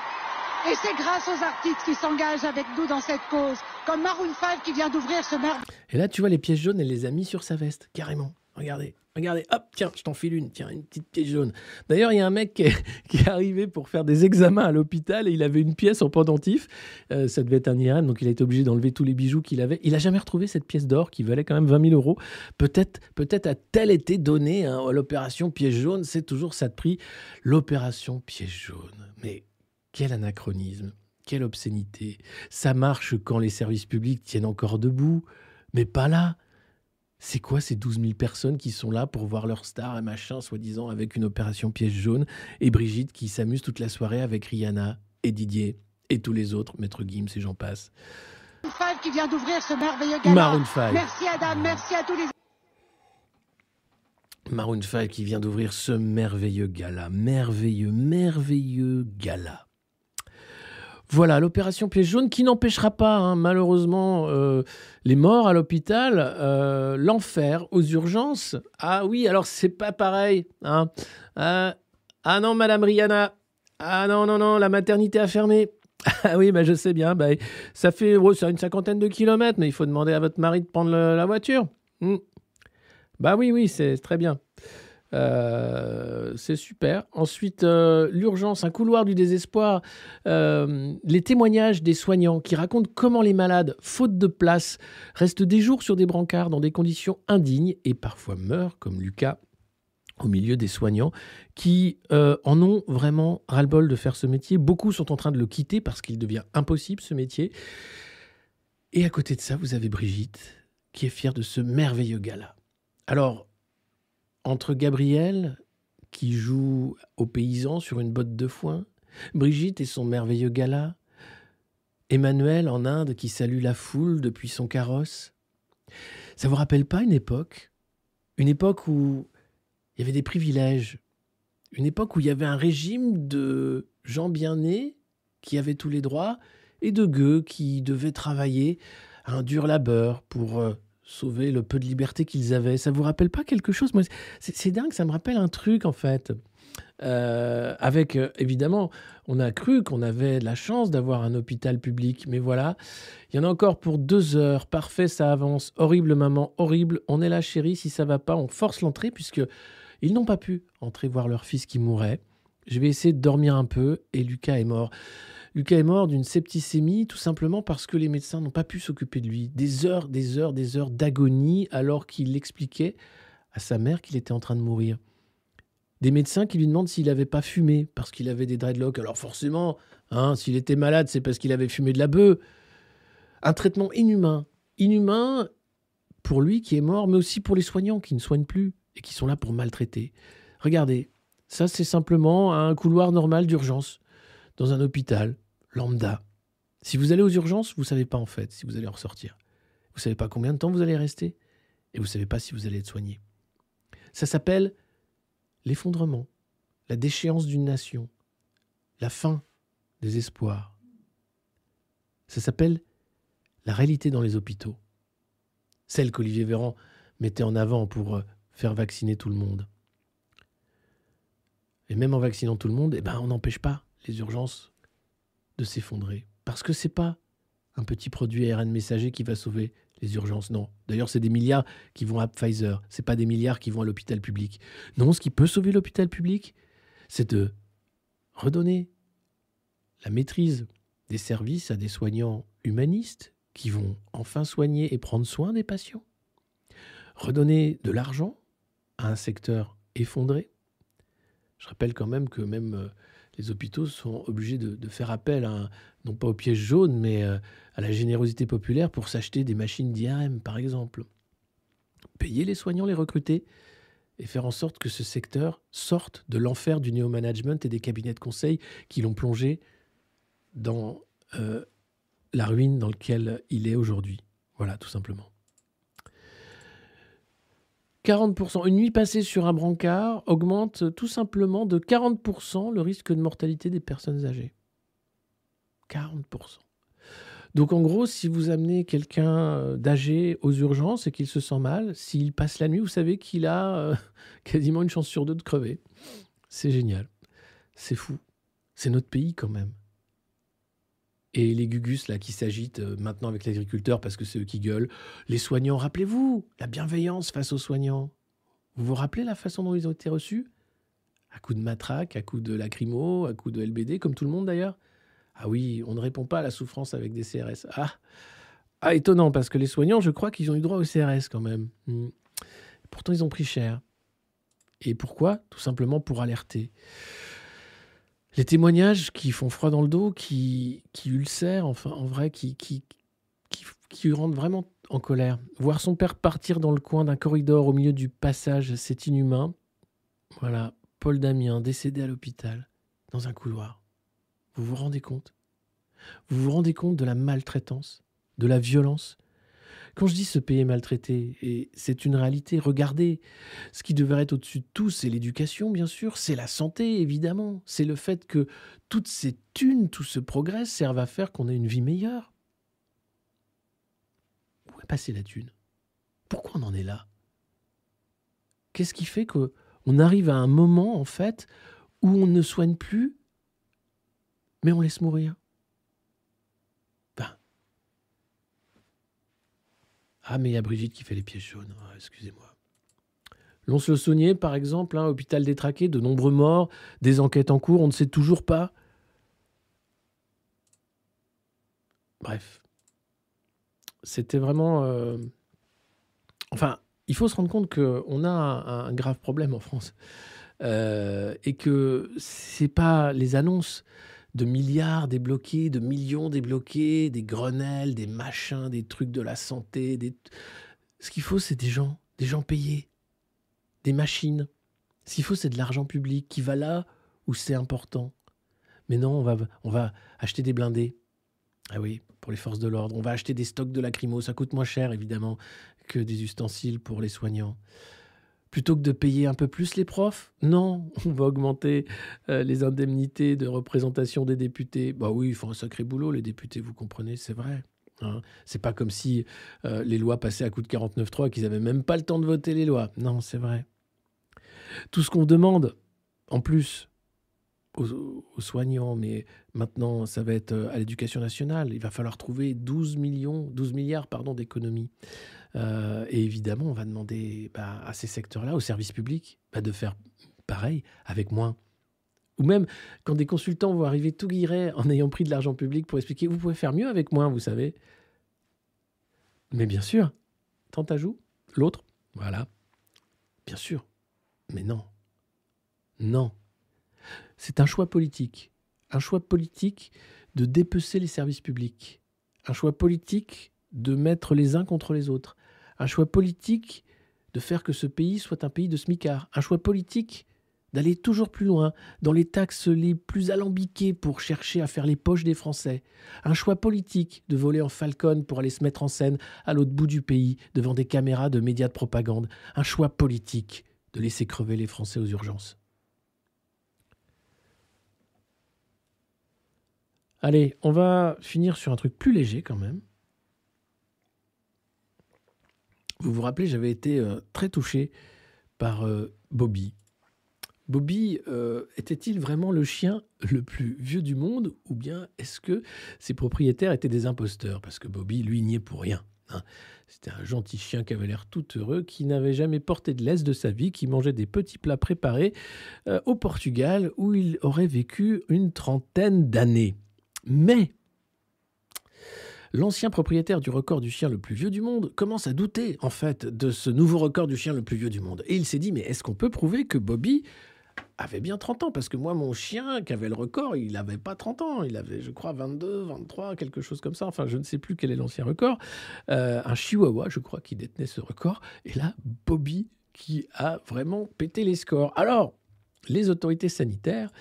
Et c'est grâce aux artistes qui s'engagent avec nous dans cette cause, comme Maroon 5 qui vient d'ouvrir ce merveilleux. Et là, tu vois les pièces jaunes, elle les a mis sur sa veste, carrément. Regardez. Regardez, hop, tiens, je t'en file une, tiens, une petite pièce jaune. D'ailleurs, il y a un mec <laughs> qui est, arrivé pour faire des examens à l'hôpital et il avait une pièce en pendentif. Euh, ça devait être un IRM, donc il a été obligé d'enlever tous les bijoux qu'il avait. Il n'a jamais retrouvé cette pièce d'or qui valait quand même 20 000 euros. Peut-être peut a-t-elle été donnée hein, à l'opération pièce jaune. C'est toujours ça de prix, l'opération pièce jaune. Mais quel anachronisme, quelle obscénité. Ça marche quand les services publics tiennent encore debout, mais pas là. C'est quoi ces 12 000 personnes qui sont là pour voir leur star et machin, soi-disant, avec une opération pièce jaune Et Brigitte qui s'amuse toute la soirée avec Rihanna et Didier et tous les autres, Maître Gims et j'en passe. Maroon qui vient d'ouvrir ce merveilleux gala. Maroon 5. Merci Adam, merci à tous les Maroon 5 qui vient d'ouvrir ce merveilleux gala. Merveilleux, merveilleux gala. Voilà, l'opération pièce jaune qui n'empêchera pas, hein, malheureusement, euh, les morts à l'hôpital, euh, l'enfer aux urgences. Ah oui, alors c'est pas pareil. Hein. Ah, ah, non, Madame Rihanna. Ah non, non, non, la maternité a fermé. <laughs> Ah oui, bah, je sais bien. Bah, ça fait oh, une cinquantaine de kilomètres, mais il faut demander à votre mari de prendre la voiture. Hmm. Bah oui, oui, c'est très bien. Euh, c'est super. Ensuite, euh, l'urgence, un couloir du désespoir. Euh, les témoignages des soignants qui racontent comment les malades, faute de place, restent des jours sur des brancards dans des conditions indignes et parfois meurent, comme Lucas, au milieu des soignants qui en ont vraiment ras-le-bol de faire ce métier. Beaucoup sont en train de le quitter parce qu'il devient impossible ce métier. Et à côté de ça, vous avez Brigitte qui est fière de ce merveilleux gala. Alors, entre Gabriel, qui joue aux paysans sur une botte de foin, Brigitte et son merveilleux gala, Emmanuel en Inde qui salue la foule depuis son carrosse. Ça vous rappelle pas une époque? Une époque où il y avait des privilèges, une époque où il y avait un régime de gens bien nés qui avaient tous les droits et de gueux qui devaient travailler à un dur labeur pour euh, sauver le peu de liberté qu'ils avaient. Ça vous rappelle pas quelque chose? C'est dingue, ça me rappelle un truc en fait. Euh, avec euh, évidemment, on a cru qu'on avait la chance d'avoir un hôpital public, mais voilà, il y en a encore pour deux heures. Parfait, ça avance. Horrible, maman, horrible. On est là, chérie. Si ça va pas, on force l'entrée puisque ils n'ont pas pu entrer voir leur fils qui mourait. Je vais essayer de dormir un peu et Lucas est mort. Lucas est mort d'une septicémie tout simplement parce que les médecins n'ont pas pu s'occuper de lui. Des heures, des heures, des heures d'agonie alors qu'il expliquait à sa mère qu'il était en train de mourir. Des médecins qui lui demandent s'il n'avait pas fumé parce qu'il avait des dreadlocks. Alors forcément, hein, s'il était malade, c'est parce qu'il avait fumé de la bœuf. Un traitement inhumain. Inhumain pour lui qui est mort, mais aussi pour les soignants qui ne soignent plus et qui sont là pour maltraiter. Regardez, ça c'est simplement un couloir normal d'urgence dans un hôpital lambda. Si vous allez aux urgences, vous ne savez pas en fait si vous allez en ressortir. Vous ne savez pas combien de temps vous allez rester et vous ne savez pas si vous allez être soigné. Ça s'appelle l'effondrement, la déchéance d'une nation, la fin des espoirs. Ça s'appelle la réalité dans les hôpitaux, celle qu'Olivier Véran mettait en avant pour euh, faire vacciner tout le monde. Et même en vaccinant tout le monde, eh ben, on n'empêche pas les urgences de s'effondrer. Parce que c'est pas un petit produit ARN messager qui va sauver les urgences. Non. D'ailleurs, c'est des milliards qui vont à Pfizer. C'est pas des milliards qui vont à l'hôpital public. Non, ce qui peut sauver l'hôpital public, c'est de redonner la maîtrise des services à des soignants humanistes qui vont enfin soigner et prendre soin des patients. Redonner de l'argent à un secteur effondré. Je rappelle quand même que même euh, les hôpitaux sont obligés de, faire appel, non pas au piège jaune, mais euh, à la générosité populaire pour s'acheter des machines d'IRM, par exemple. Payer les soignants, les recruter, et faire en sorte que ce secteur sorte de l'enfer du néo-management et des cabinets de conseil qui l'ont plongé dans euh, la ruine dans laquelle il est aujourd'hui. Voilà, tout simplement. 40%. Une nuit passée sur un brancard augmente tout simplement de 40% le risque de mortalité des personnes âgées. 40%. Donc en gros, si vous amenez quelqu'un euh, d'âgé aux urgences et qu'il se sent mal, s'il passe la nuit, vous savez qu'il a euh, <laughs> quasiment une chance sur deux de crever. C'est génial. C'est fou. C'est notre pays quand même. Et les gugus là qui s'agitent euh, maintenant avec l'agriculteur parce que c'est eux qui gueulent. Les soignants, rappelez-vous, la bienveillance face aux soignants. Vous vous rappelez la façon dont ils ont été reçus? À coup de matraque, à coup de lacrymo, à coup de LBD, comme tout le monde d'ailleurs. Ah oui, on ne répond pas à la souffrance avec des CRS. Ah, ah étonnant, parce que les soignants, je crois qu'ils ont eu droit aux CRS quand même. Hmm. Pourtant, ils ont pris cher. Et pourquoi? Tout simplement pour alerter les témoignages qui font froid dans le dos, qui, qui ulcèrent, enfin, en vrai, qui, qui, qui, rendent vraiment en colère. Voir son père partir dans le coin d'un corridor au milieu du passage, c'est inhumain. Voilà, Paul Damien, décédé à l'hôpital, dans un couloir. Vous vous rendez compte? Vous vous rendez compte de la maltraitance, de la violence quand je dis ce pays est maltraité, et c'est une réalité, regardez, ce qui devrait être au-dessus de tout, c'est l'éducation, bien sûr, c'est la santé, évidemment, c'est le fait que toutes ces thunes, tout ce progrès servent à faire qu'on ait une vie meilleure. Où est passée la thune? Pourquoi on en est là? Qu'est-ce qui fait qu'on arrive à un moment, en fait, où on ne soigne plus, mais on laisse mourir? Ah, mais il y a Brigitte qui fait les pièges jaunes. Ah, excusez-moi. Lons-le-Saunier, par exemple, hein, hôpital détraqué, de nombreux morts, des enquêtes en cours, on ne sait toujours pas. Bref. C'était vraiment. Euh, enfin, il faut se rendre compte qu'on a un, grave problème en France. Euh, et que c'est pas les annonces de milliards débloqués, de millions débloqués, des Grenelles, des machins, des trucs de la santé. Des... Ce qu'il faut, c'est des gens, des gens payés, des machines. Ce qu'il faut, c'est de l'argent public qui va là où c'est important. Mais non, on va, on va acheter des blindés. Ah oui, pour les forces de l'ordre. On va acheter des stocks de lacrymo. Ça coûte moins cher, évidemment, que des ustensiles pour les soignants. Plutôt que de payer un peu plus les profs Non, on va augmenter euh, les indemnités de représentation des députés. Bah oui, ils font un sacré boulot, les députés, vous comprenez, c'est vrai. Hein. c'est pas comme si euh, les lois passaient à coup de 49.3 et qu'ils n'avaient même pas le temps de voter les lois. Non, c'est vrai. Tout ce qu'on demande, en plus, aux, soignants, mais maintenant, ça va être euh, à l'éducation nationale. Il va falloir trouver 12 millions, 12 milliards, d'économies. Euh, et évidemment, on va demander bah, à ces secteurs-là, aux services publics, bah, de faire pareil avec moins. Ou même quand des consultants vont arriver tout guirés en ayant pris de l'argent public pour expliquer, vous pouvez faire mieux avec moins, vous savez. Mais bien sûr, tant à joue, l'autre, voilà. Bien sûr. Mais non. Non. C'est un choix politique. Un choix politique de dépecer les services publics. Un choix politique de mettre les uns contre les autres. Un choix politique de faire que ce pays soit un pays de smicards. Un choix politique d'aller toujours plus loin dans les taxes les plus alambiquées pour chercher à faire les poches des Français. Un choix politique de voler en Falcon pour aller se mettre en scène à l'autre bout du pays devant des caméras de médias de propagande. Un choix politique de laisser crever les Français aux urgences. Allez, on va finir sur un truc plus léger quand même. Vous vous rappelez, j'avais été euh, très touché par euh, Bobby. Bobby euh, était-il vraiment le chien le plus vieux du monde ou bien est-ce que ses propriétaires étaient des imposteurs? Parce que Bobby, lui, n'y est pour rien. hein. C'était un gentil chien qui avait l'air tout heureux, qui n'avait jamais porté de laisse de sa vie, qui mangeait des petits plats préparés au Portugal où il aurait vécu une trentaine d'années. Mais l'ancien propriétaire du record du chien le plus vieux du monde commence à douter en fait de ce nouveau record du chien le plus vieux du monde. Et il s'est dit mais est-ce qu'on peut prouver que Bobby avait bien 30 ans? Parce que moi mon chien qui avait le record, il n'avait pas 30 ans, il avait je crois 22, 23, quelque chose comme ça. Enfin je ne sais plus quel est l'ancien record. Euh, un chihuahua je crois qui détenait ce record. Et là Bobby qui a vraiment pété les scores. Alors les autorités sanitaires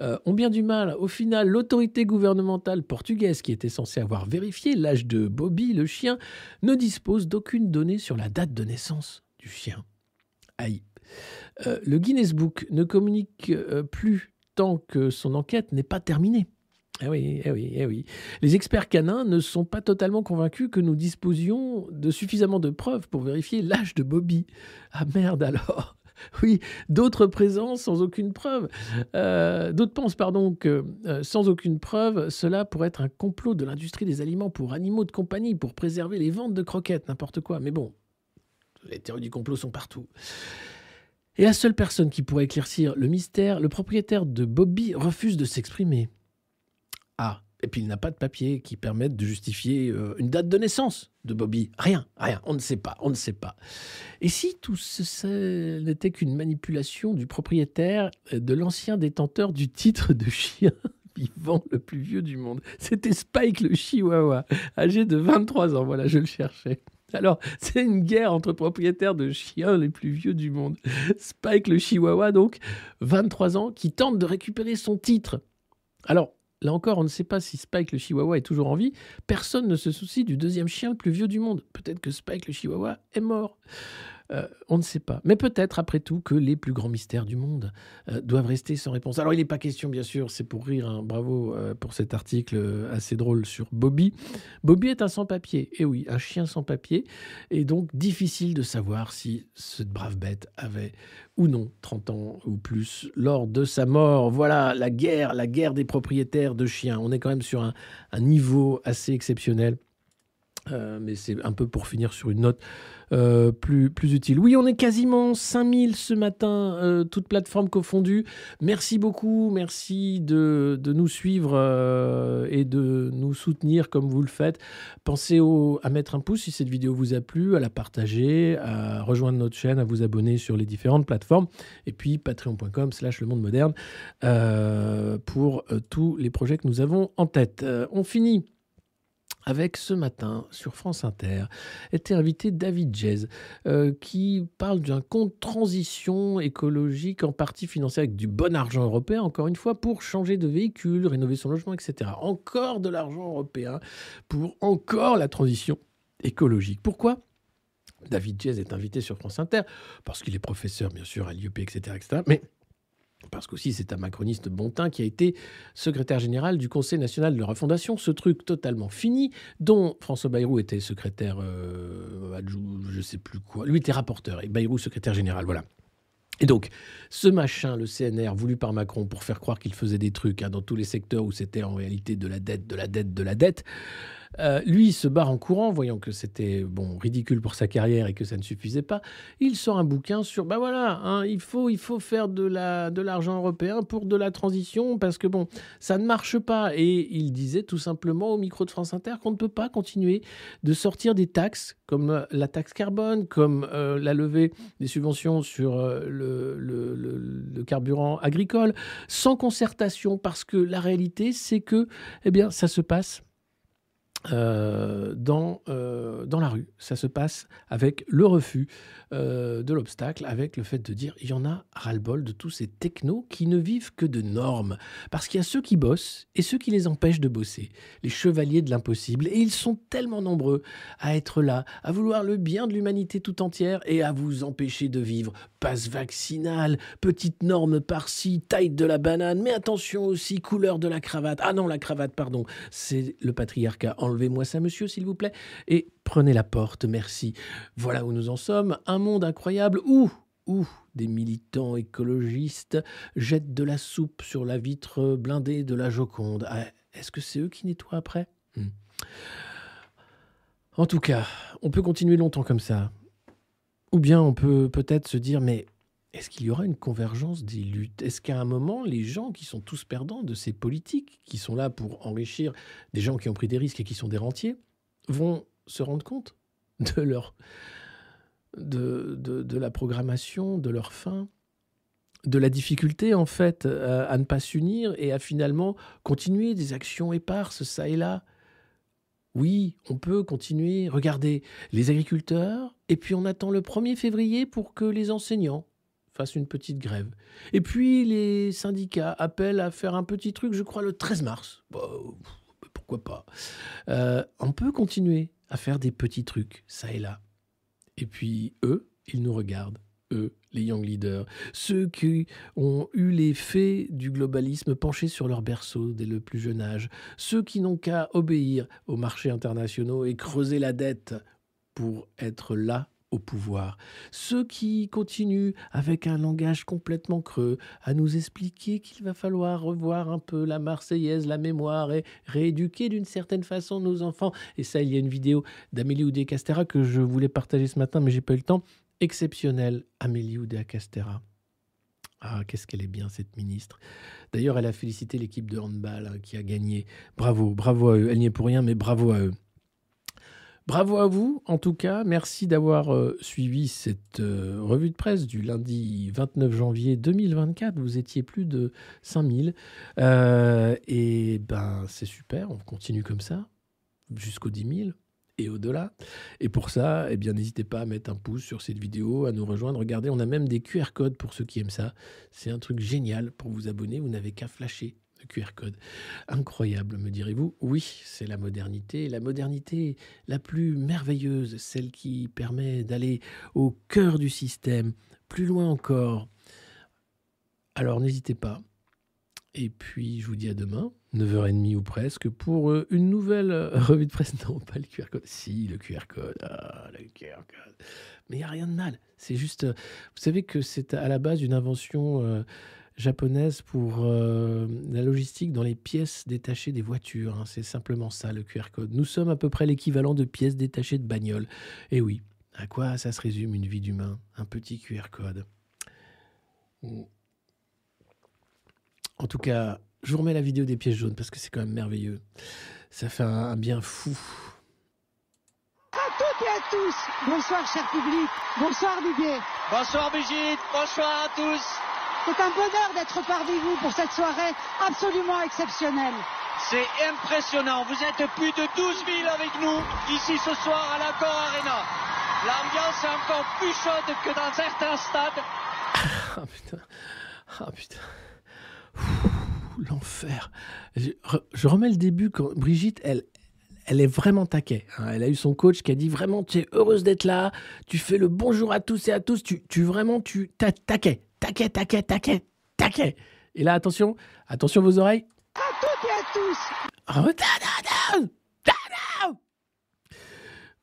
euh, ont bien du mal. Au final, l'autorité gouvernementale portugaise, qui était censée avoir vérifié l'âge de Bobby, le chien, ne dispose d'aucune donnée sur la date de naissance du chien. Aïe. Euh, le Guinness Book ne communique euh, plus tant que son enquête n'est pas terminée. Eh oui, eh oui, eh oui. Les experts canins ne sont pas totalement convaincus que nous disposions de suffisamment de preuves pour vérifier l'âge de Bobby. Ah merde alors <laughs> oui, d'autres présences sans aucune preuve. Euh, d'autres pensent, pardon, que euh, sans aucune preuve, cela pourrait être un complot de l'industrie des aliments pour animaux de compagnie, pour préserver les ventes de croquettes, n'importe quoi. Mais bon, les théories du complot sont partout. Et la seule personne qui pourrait éclaircir le mystère, le propriétaire de Bobby refuse de s'exprimer. Ah, et puis il n'a pas de papier qui permette de justifier euh, une date de naissance de Bobby. Rien, rien, on ne sait pas, on ne sait pas. Et si tout ce n'était qu'une manipulation du propriétaire de l'ancien détenteur du titre de chien <laughs> vivant le plus vieux du monde? C'était Spike le Chihuahua, âgé de 23 ans, voilà, je le cherchais. Alors, c'est une guerre entre propriétaires de chiens les plus vieux du monde. Spike le Chihuahua, donc, 23 ans, qui tente de récupérer son titre. Alors, Là encore, on ne sait pas si Spike le Chihuahua est toujours en vie. Personne ne se soucie du deuxième chien le plus vieux du monde. Peut-être que Spike le Chihuahua est mort. Euh, on ne sait pas. Mais peut-être, après tout, que les plus grands mystères du monde euh, doivent rester sans réponse. Alors, il n'est pas question, bien sûr, c'est pour rire, hein, bravo euh, pour cet article assez drôle sur Bobby. Bobby est un sans-papier, et oui, un chien sans-papier, et donc difficile de savoir si cette brave bête avait ou non 30 ans ou plus lors de sa mort. Voilà, la guerre, la guerre des propriétaires de chiens. On est quand même sur un, niveau assez exceptionnel. Mais c'est un peu pour finir sur une note euh, plus, plus utile. Oui, on est quasiment 5000 ce matin, euh, toutes plateformes confondues. Merci beaucoup, merci de, nous suivre euh, et de nous soutenir comme vous le faites. Pensez au- à mettre un pouce si cette vidéo vous a plu, à la partager, à rejoindre notre chaîne, à vous abonner sur les différentes plateformes. Et puis patreon.com slash le monde moderne pour tous les projets que nous avons en tête. On finit avec ce matin sur France Inter était invité David Jez euh, qui parle d'un compte transition écologique en partie financé avec du bon argent européen encore une fois pour changer de véhicule, rénover son logement, etc. Encore de l'argent européen pour encore la transition écologique. Pourquoi David Jez est invité sur France Inter? Parce qu'il est professeur bien sûr à l'IEP, etc., etc. parce qu'aussi c'est un macroniste bon teint qui a été secrétaire général du Conseil national de la refondation, ce truc totalement fini, dont François Bayrou était secrétaire euh, je sais plus quoi. Lui était rapporteur et Bayrou secrétaire général, voilà. Et donc, ce machin, le CNR, voulu par Macron pour faire croire qu'il faisait des trucs hein, dans tous les secteurs où c'était en réalité de la dette, de la dette, de la dette, Euh, lui, il se barre en courant, voyant que c'était bon ridicule pour sa carrière et que ça ne suffisait pas. Il sort un bouquin sur, bah voilà, hein, il faut, il faut faire de la, de l'argent européen pour de la transition parce que bon, ça ne marche pas. Et il disait tout simplement au micro de France Inter qu'on ne peut pas continuer de sortir des taxes comme euh, la taxe carbone, comme euh, la levée des subventions sur le, le, le carburant agricole, sans concertation, parce que la réalité, c'est que, eh bien, ça se passe euh, dans, euh, dans la rue. Ça se passe avec le refus euh, de l'obstacle, avec le fait de dire il y en a ras-le-bol de tous ces technos qui ne vivent que de normes. Parce qu'il y a ceux qui bossent et ceux qui les empêchent de bosser, les chevaliers de l'impossible. Et ils sont tellement nombreux à être là, à vouloir le bien de l'humanité tout entière et à vous empêcher de vivre. Passe vaccinal, petite norme par-ci, taille de la banane, mais attention aussi, couleur de la cravate. Ah non, la cravate, pardon, c'est le patriarcat enlevez-moi ça, monsieur, s'il vous plaît, et prenez la porte, merci. Voilà où nous en sommes, un monde incroyable où, où des militants écologistes jettent de la soupe sur la vitre blindée de la Joconde. Ah, est-ce que c'est eux qui nettoient après? Hmm. En tout cas, on peut continuer longtemps comme ça. Ou bien on peut peut-être se dire, mais est-ce qu'il y aura une convergence des luttes? Est-ce qu'à un moment, les gens qui sont tous perdants de ces politiques, qui sont là pour enrichir des gens qui ont pris des risques et qui sont des rentiers, vont se rendre compte de leur de, la programmation, de leur fin, de la difficulté en fait à, à ne pas s'unir et à finalement continuer des actions éparses ça et là? Oui, on peut continuer. Regardez, les agriculteurs, et puis on attend le 1er février pour que les enseignants une petite grève. Et puis les syndicats appellent à faire un petit truc, je crois, le 13 mars. Bah, pourquoi pas euh, On peut continuer à faire des petits trucs, ça et là. Et puis eux, ils nous regardent, eux, les young leaders, ceux qui ont eu les faits du globalisme penchés sur leur berceau dès le plus jeune âge, ceux qui n'ont qu'à obéir aux marchés internationaux et creuser la dette pour être là au pouvoir. Ceux qui continuent avec un langage complètement creux à nous expliquer qu'il va falloir revoir un peu la Marseillaise, la mémoire et rééduquer d'une certaine façon nos enfants. Et ça, il y a une vidéo d'Amélie Oudé-Castera que je voulais partager ce matin, mais j'ai pas eu le temps. Exceptionnelle, Amélie Oudé-Castera. Ah, qu'est-ce qu'elle est bien, cette ministre. D'ailleurs, elle a félicité l'équipe de handball hein, qui a gagné. Bravo, bravo à eux. Elle n'y est pour rien, mais bravo à eux. Bravo à vous, en tout cas. Merci d'avoir euh, suivi cette euh, revue de presse du lundi 29 janvier 2024. Vous étiez plus de 5000. Euh, et ben, c'est super. On continue comme ça jusqu'aux 10 000 et au-delà. Et pour ça, eh bien, n'hésitez pas à mettre un pouce sur cette vidéo, à nous rejoindre. Regardez, on a même des QR codes pour ceux qui aiment ça. C'est un truc génial pour vous abonner. Vous n'avez qu'à flasher le QR code. Incroyable, me direz-vous Oui, c'est la modernité, la modernité la plus merveilleuse, celle qui permet d'aller au cœur du système, plus loin encore. Alors n'hésitez pas. Et puis je vous dis à demain, 9h30 ou presque, pour euh, une nouvelle euh, revue de presse. <laughs> Non, pas le QR code. Si, le QR code. Ah, le QR code. Mais il n'y a rien de mal. C'est juste. Euh, vous savez que c'est à la base une invention japonaise pour euh, la logistique dans les pièces détachées des voitures. Hein. C'est simplement ça le QR code. Nous sommes à peu près l'équivalent de pièces détachées de bagnole. Et oui, à quoi ça se résume une vie d'humain? Un petit QR code. En tout cas, je vous remets la vidéo des pièces jaunes parce que c'est quand même merveilleux. Ça fait un, bien fou. À toutes et à tous, bonsoir cher public, bonsoir Didier. Bonsoir Brigitte, bonsoir à tous. C'est un bonheur d'être parmi vous pour cette soirée absolument exceptionnelle. C'est impressionnant. Vous êtes plus de 12 000 avec nous ici ce soir à l'Accor Arena. L'ambiance est encore plus chaude que dans certains stades. Ah putain. Ah putain. L'enfer. Je, remets le début quand Brigitte, elle, elle est vraiment taquée. Hein. Elle a eu son coach qui a dit vraiment, tu es heureuse d'être là, tu fais le bonjour à tous et à tous, tu, tu vraiment, tu taquet taquet, taquet, taquet, taquet. Et là, attention, attention vos oreilles. À toutes et à tous. Oh,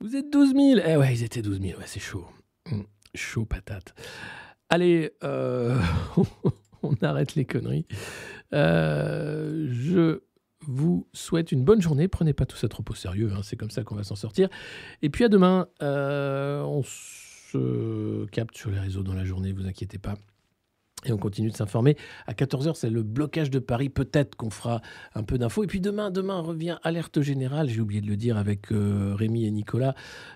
Vous êtes 12 000. Eh ouais, ils étaient 12 000. Ouais, c'est chaud. Hum, chaud patate. Allez, euh, <laughs> on arrête les conneries. Euh, je vous souhaite une bonne journée. Prenez pas tout ça trop au sérieux, hein, c'est comme ça qu'on va s'en sortir. Et puis à demain, euh, on se capte sur les réseaux dans la journée, vous inquiétez pas. Et on continue de s'informer. À 14h, c'est le blocage de Paris. Peut-être qu'on fera un peu d'infos. Et puis demain, demain revient Alerte Générale. J'ai oublié de le dire avec euh, Rémi et Nicolas.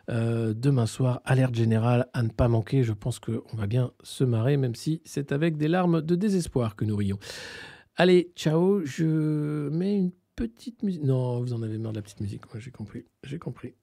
Euh, demain soir, Alerte Générale à ne pas manquer. Je pense qu'on va bien se marrer, même si c'est avec des larmes de désespoir que nous rions. Allez, ciao. Je mets une petite musique. Non, vous en avez marre de la petite musique. Moi, j'ai compris. J'ai compris.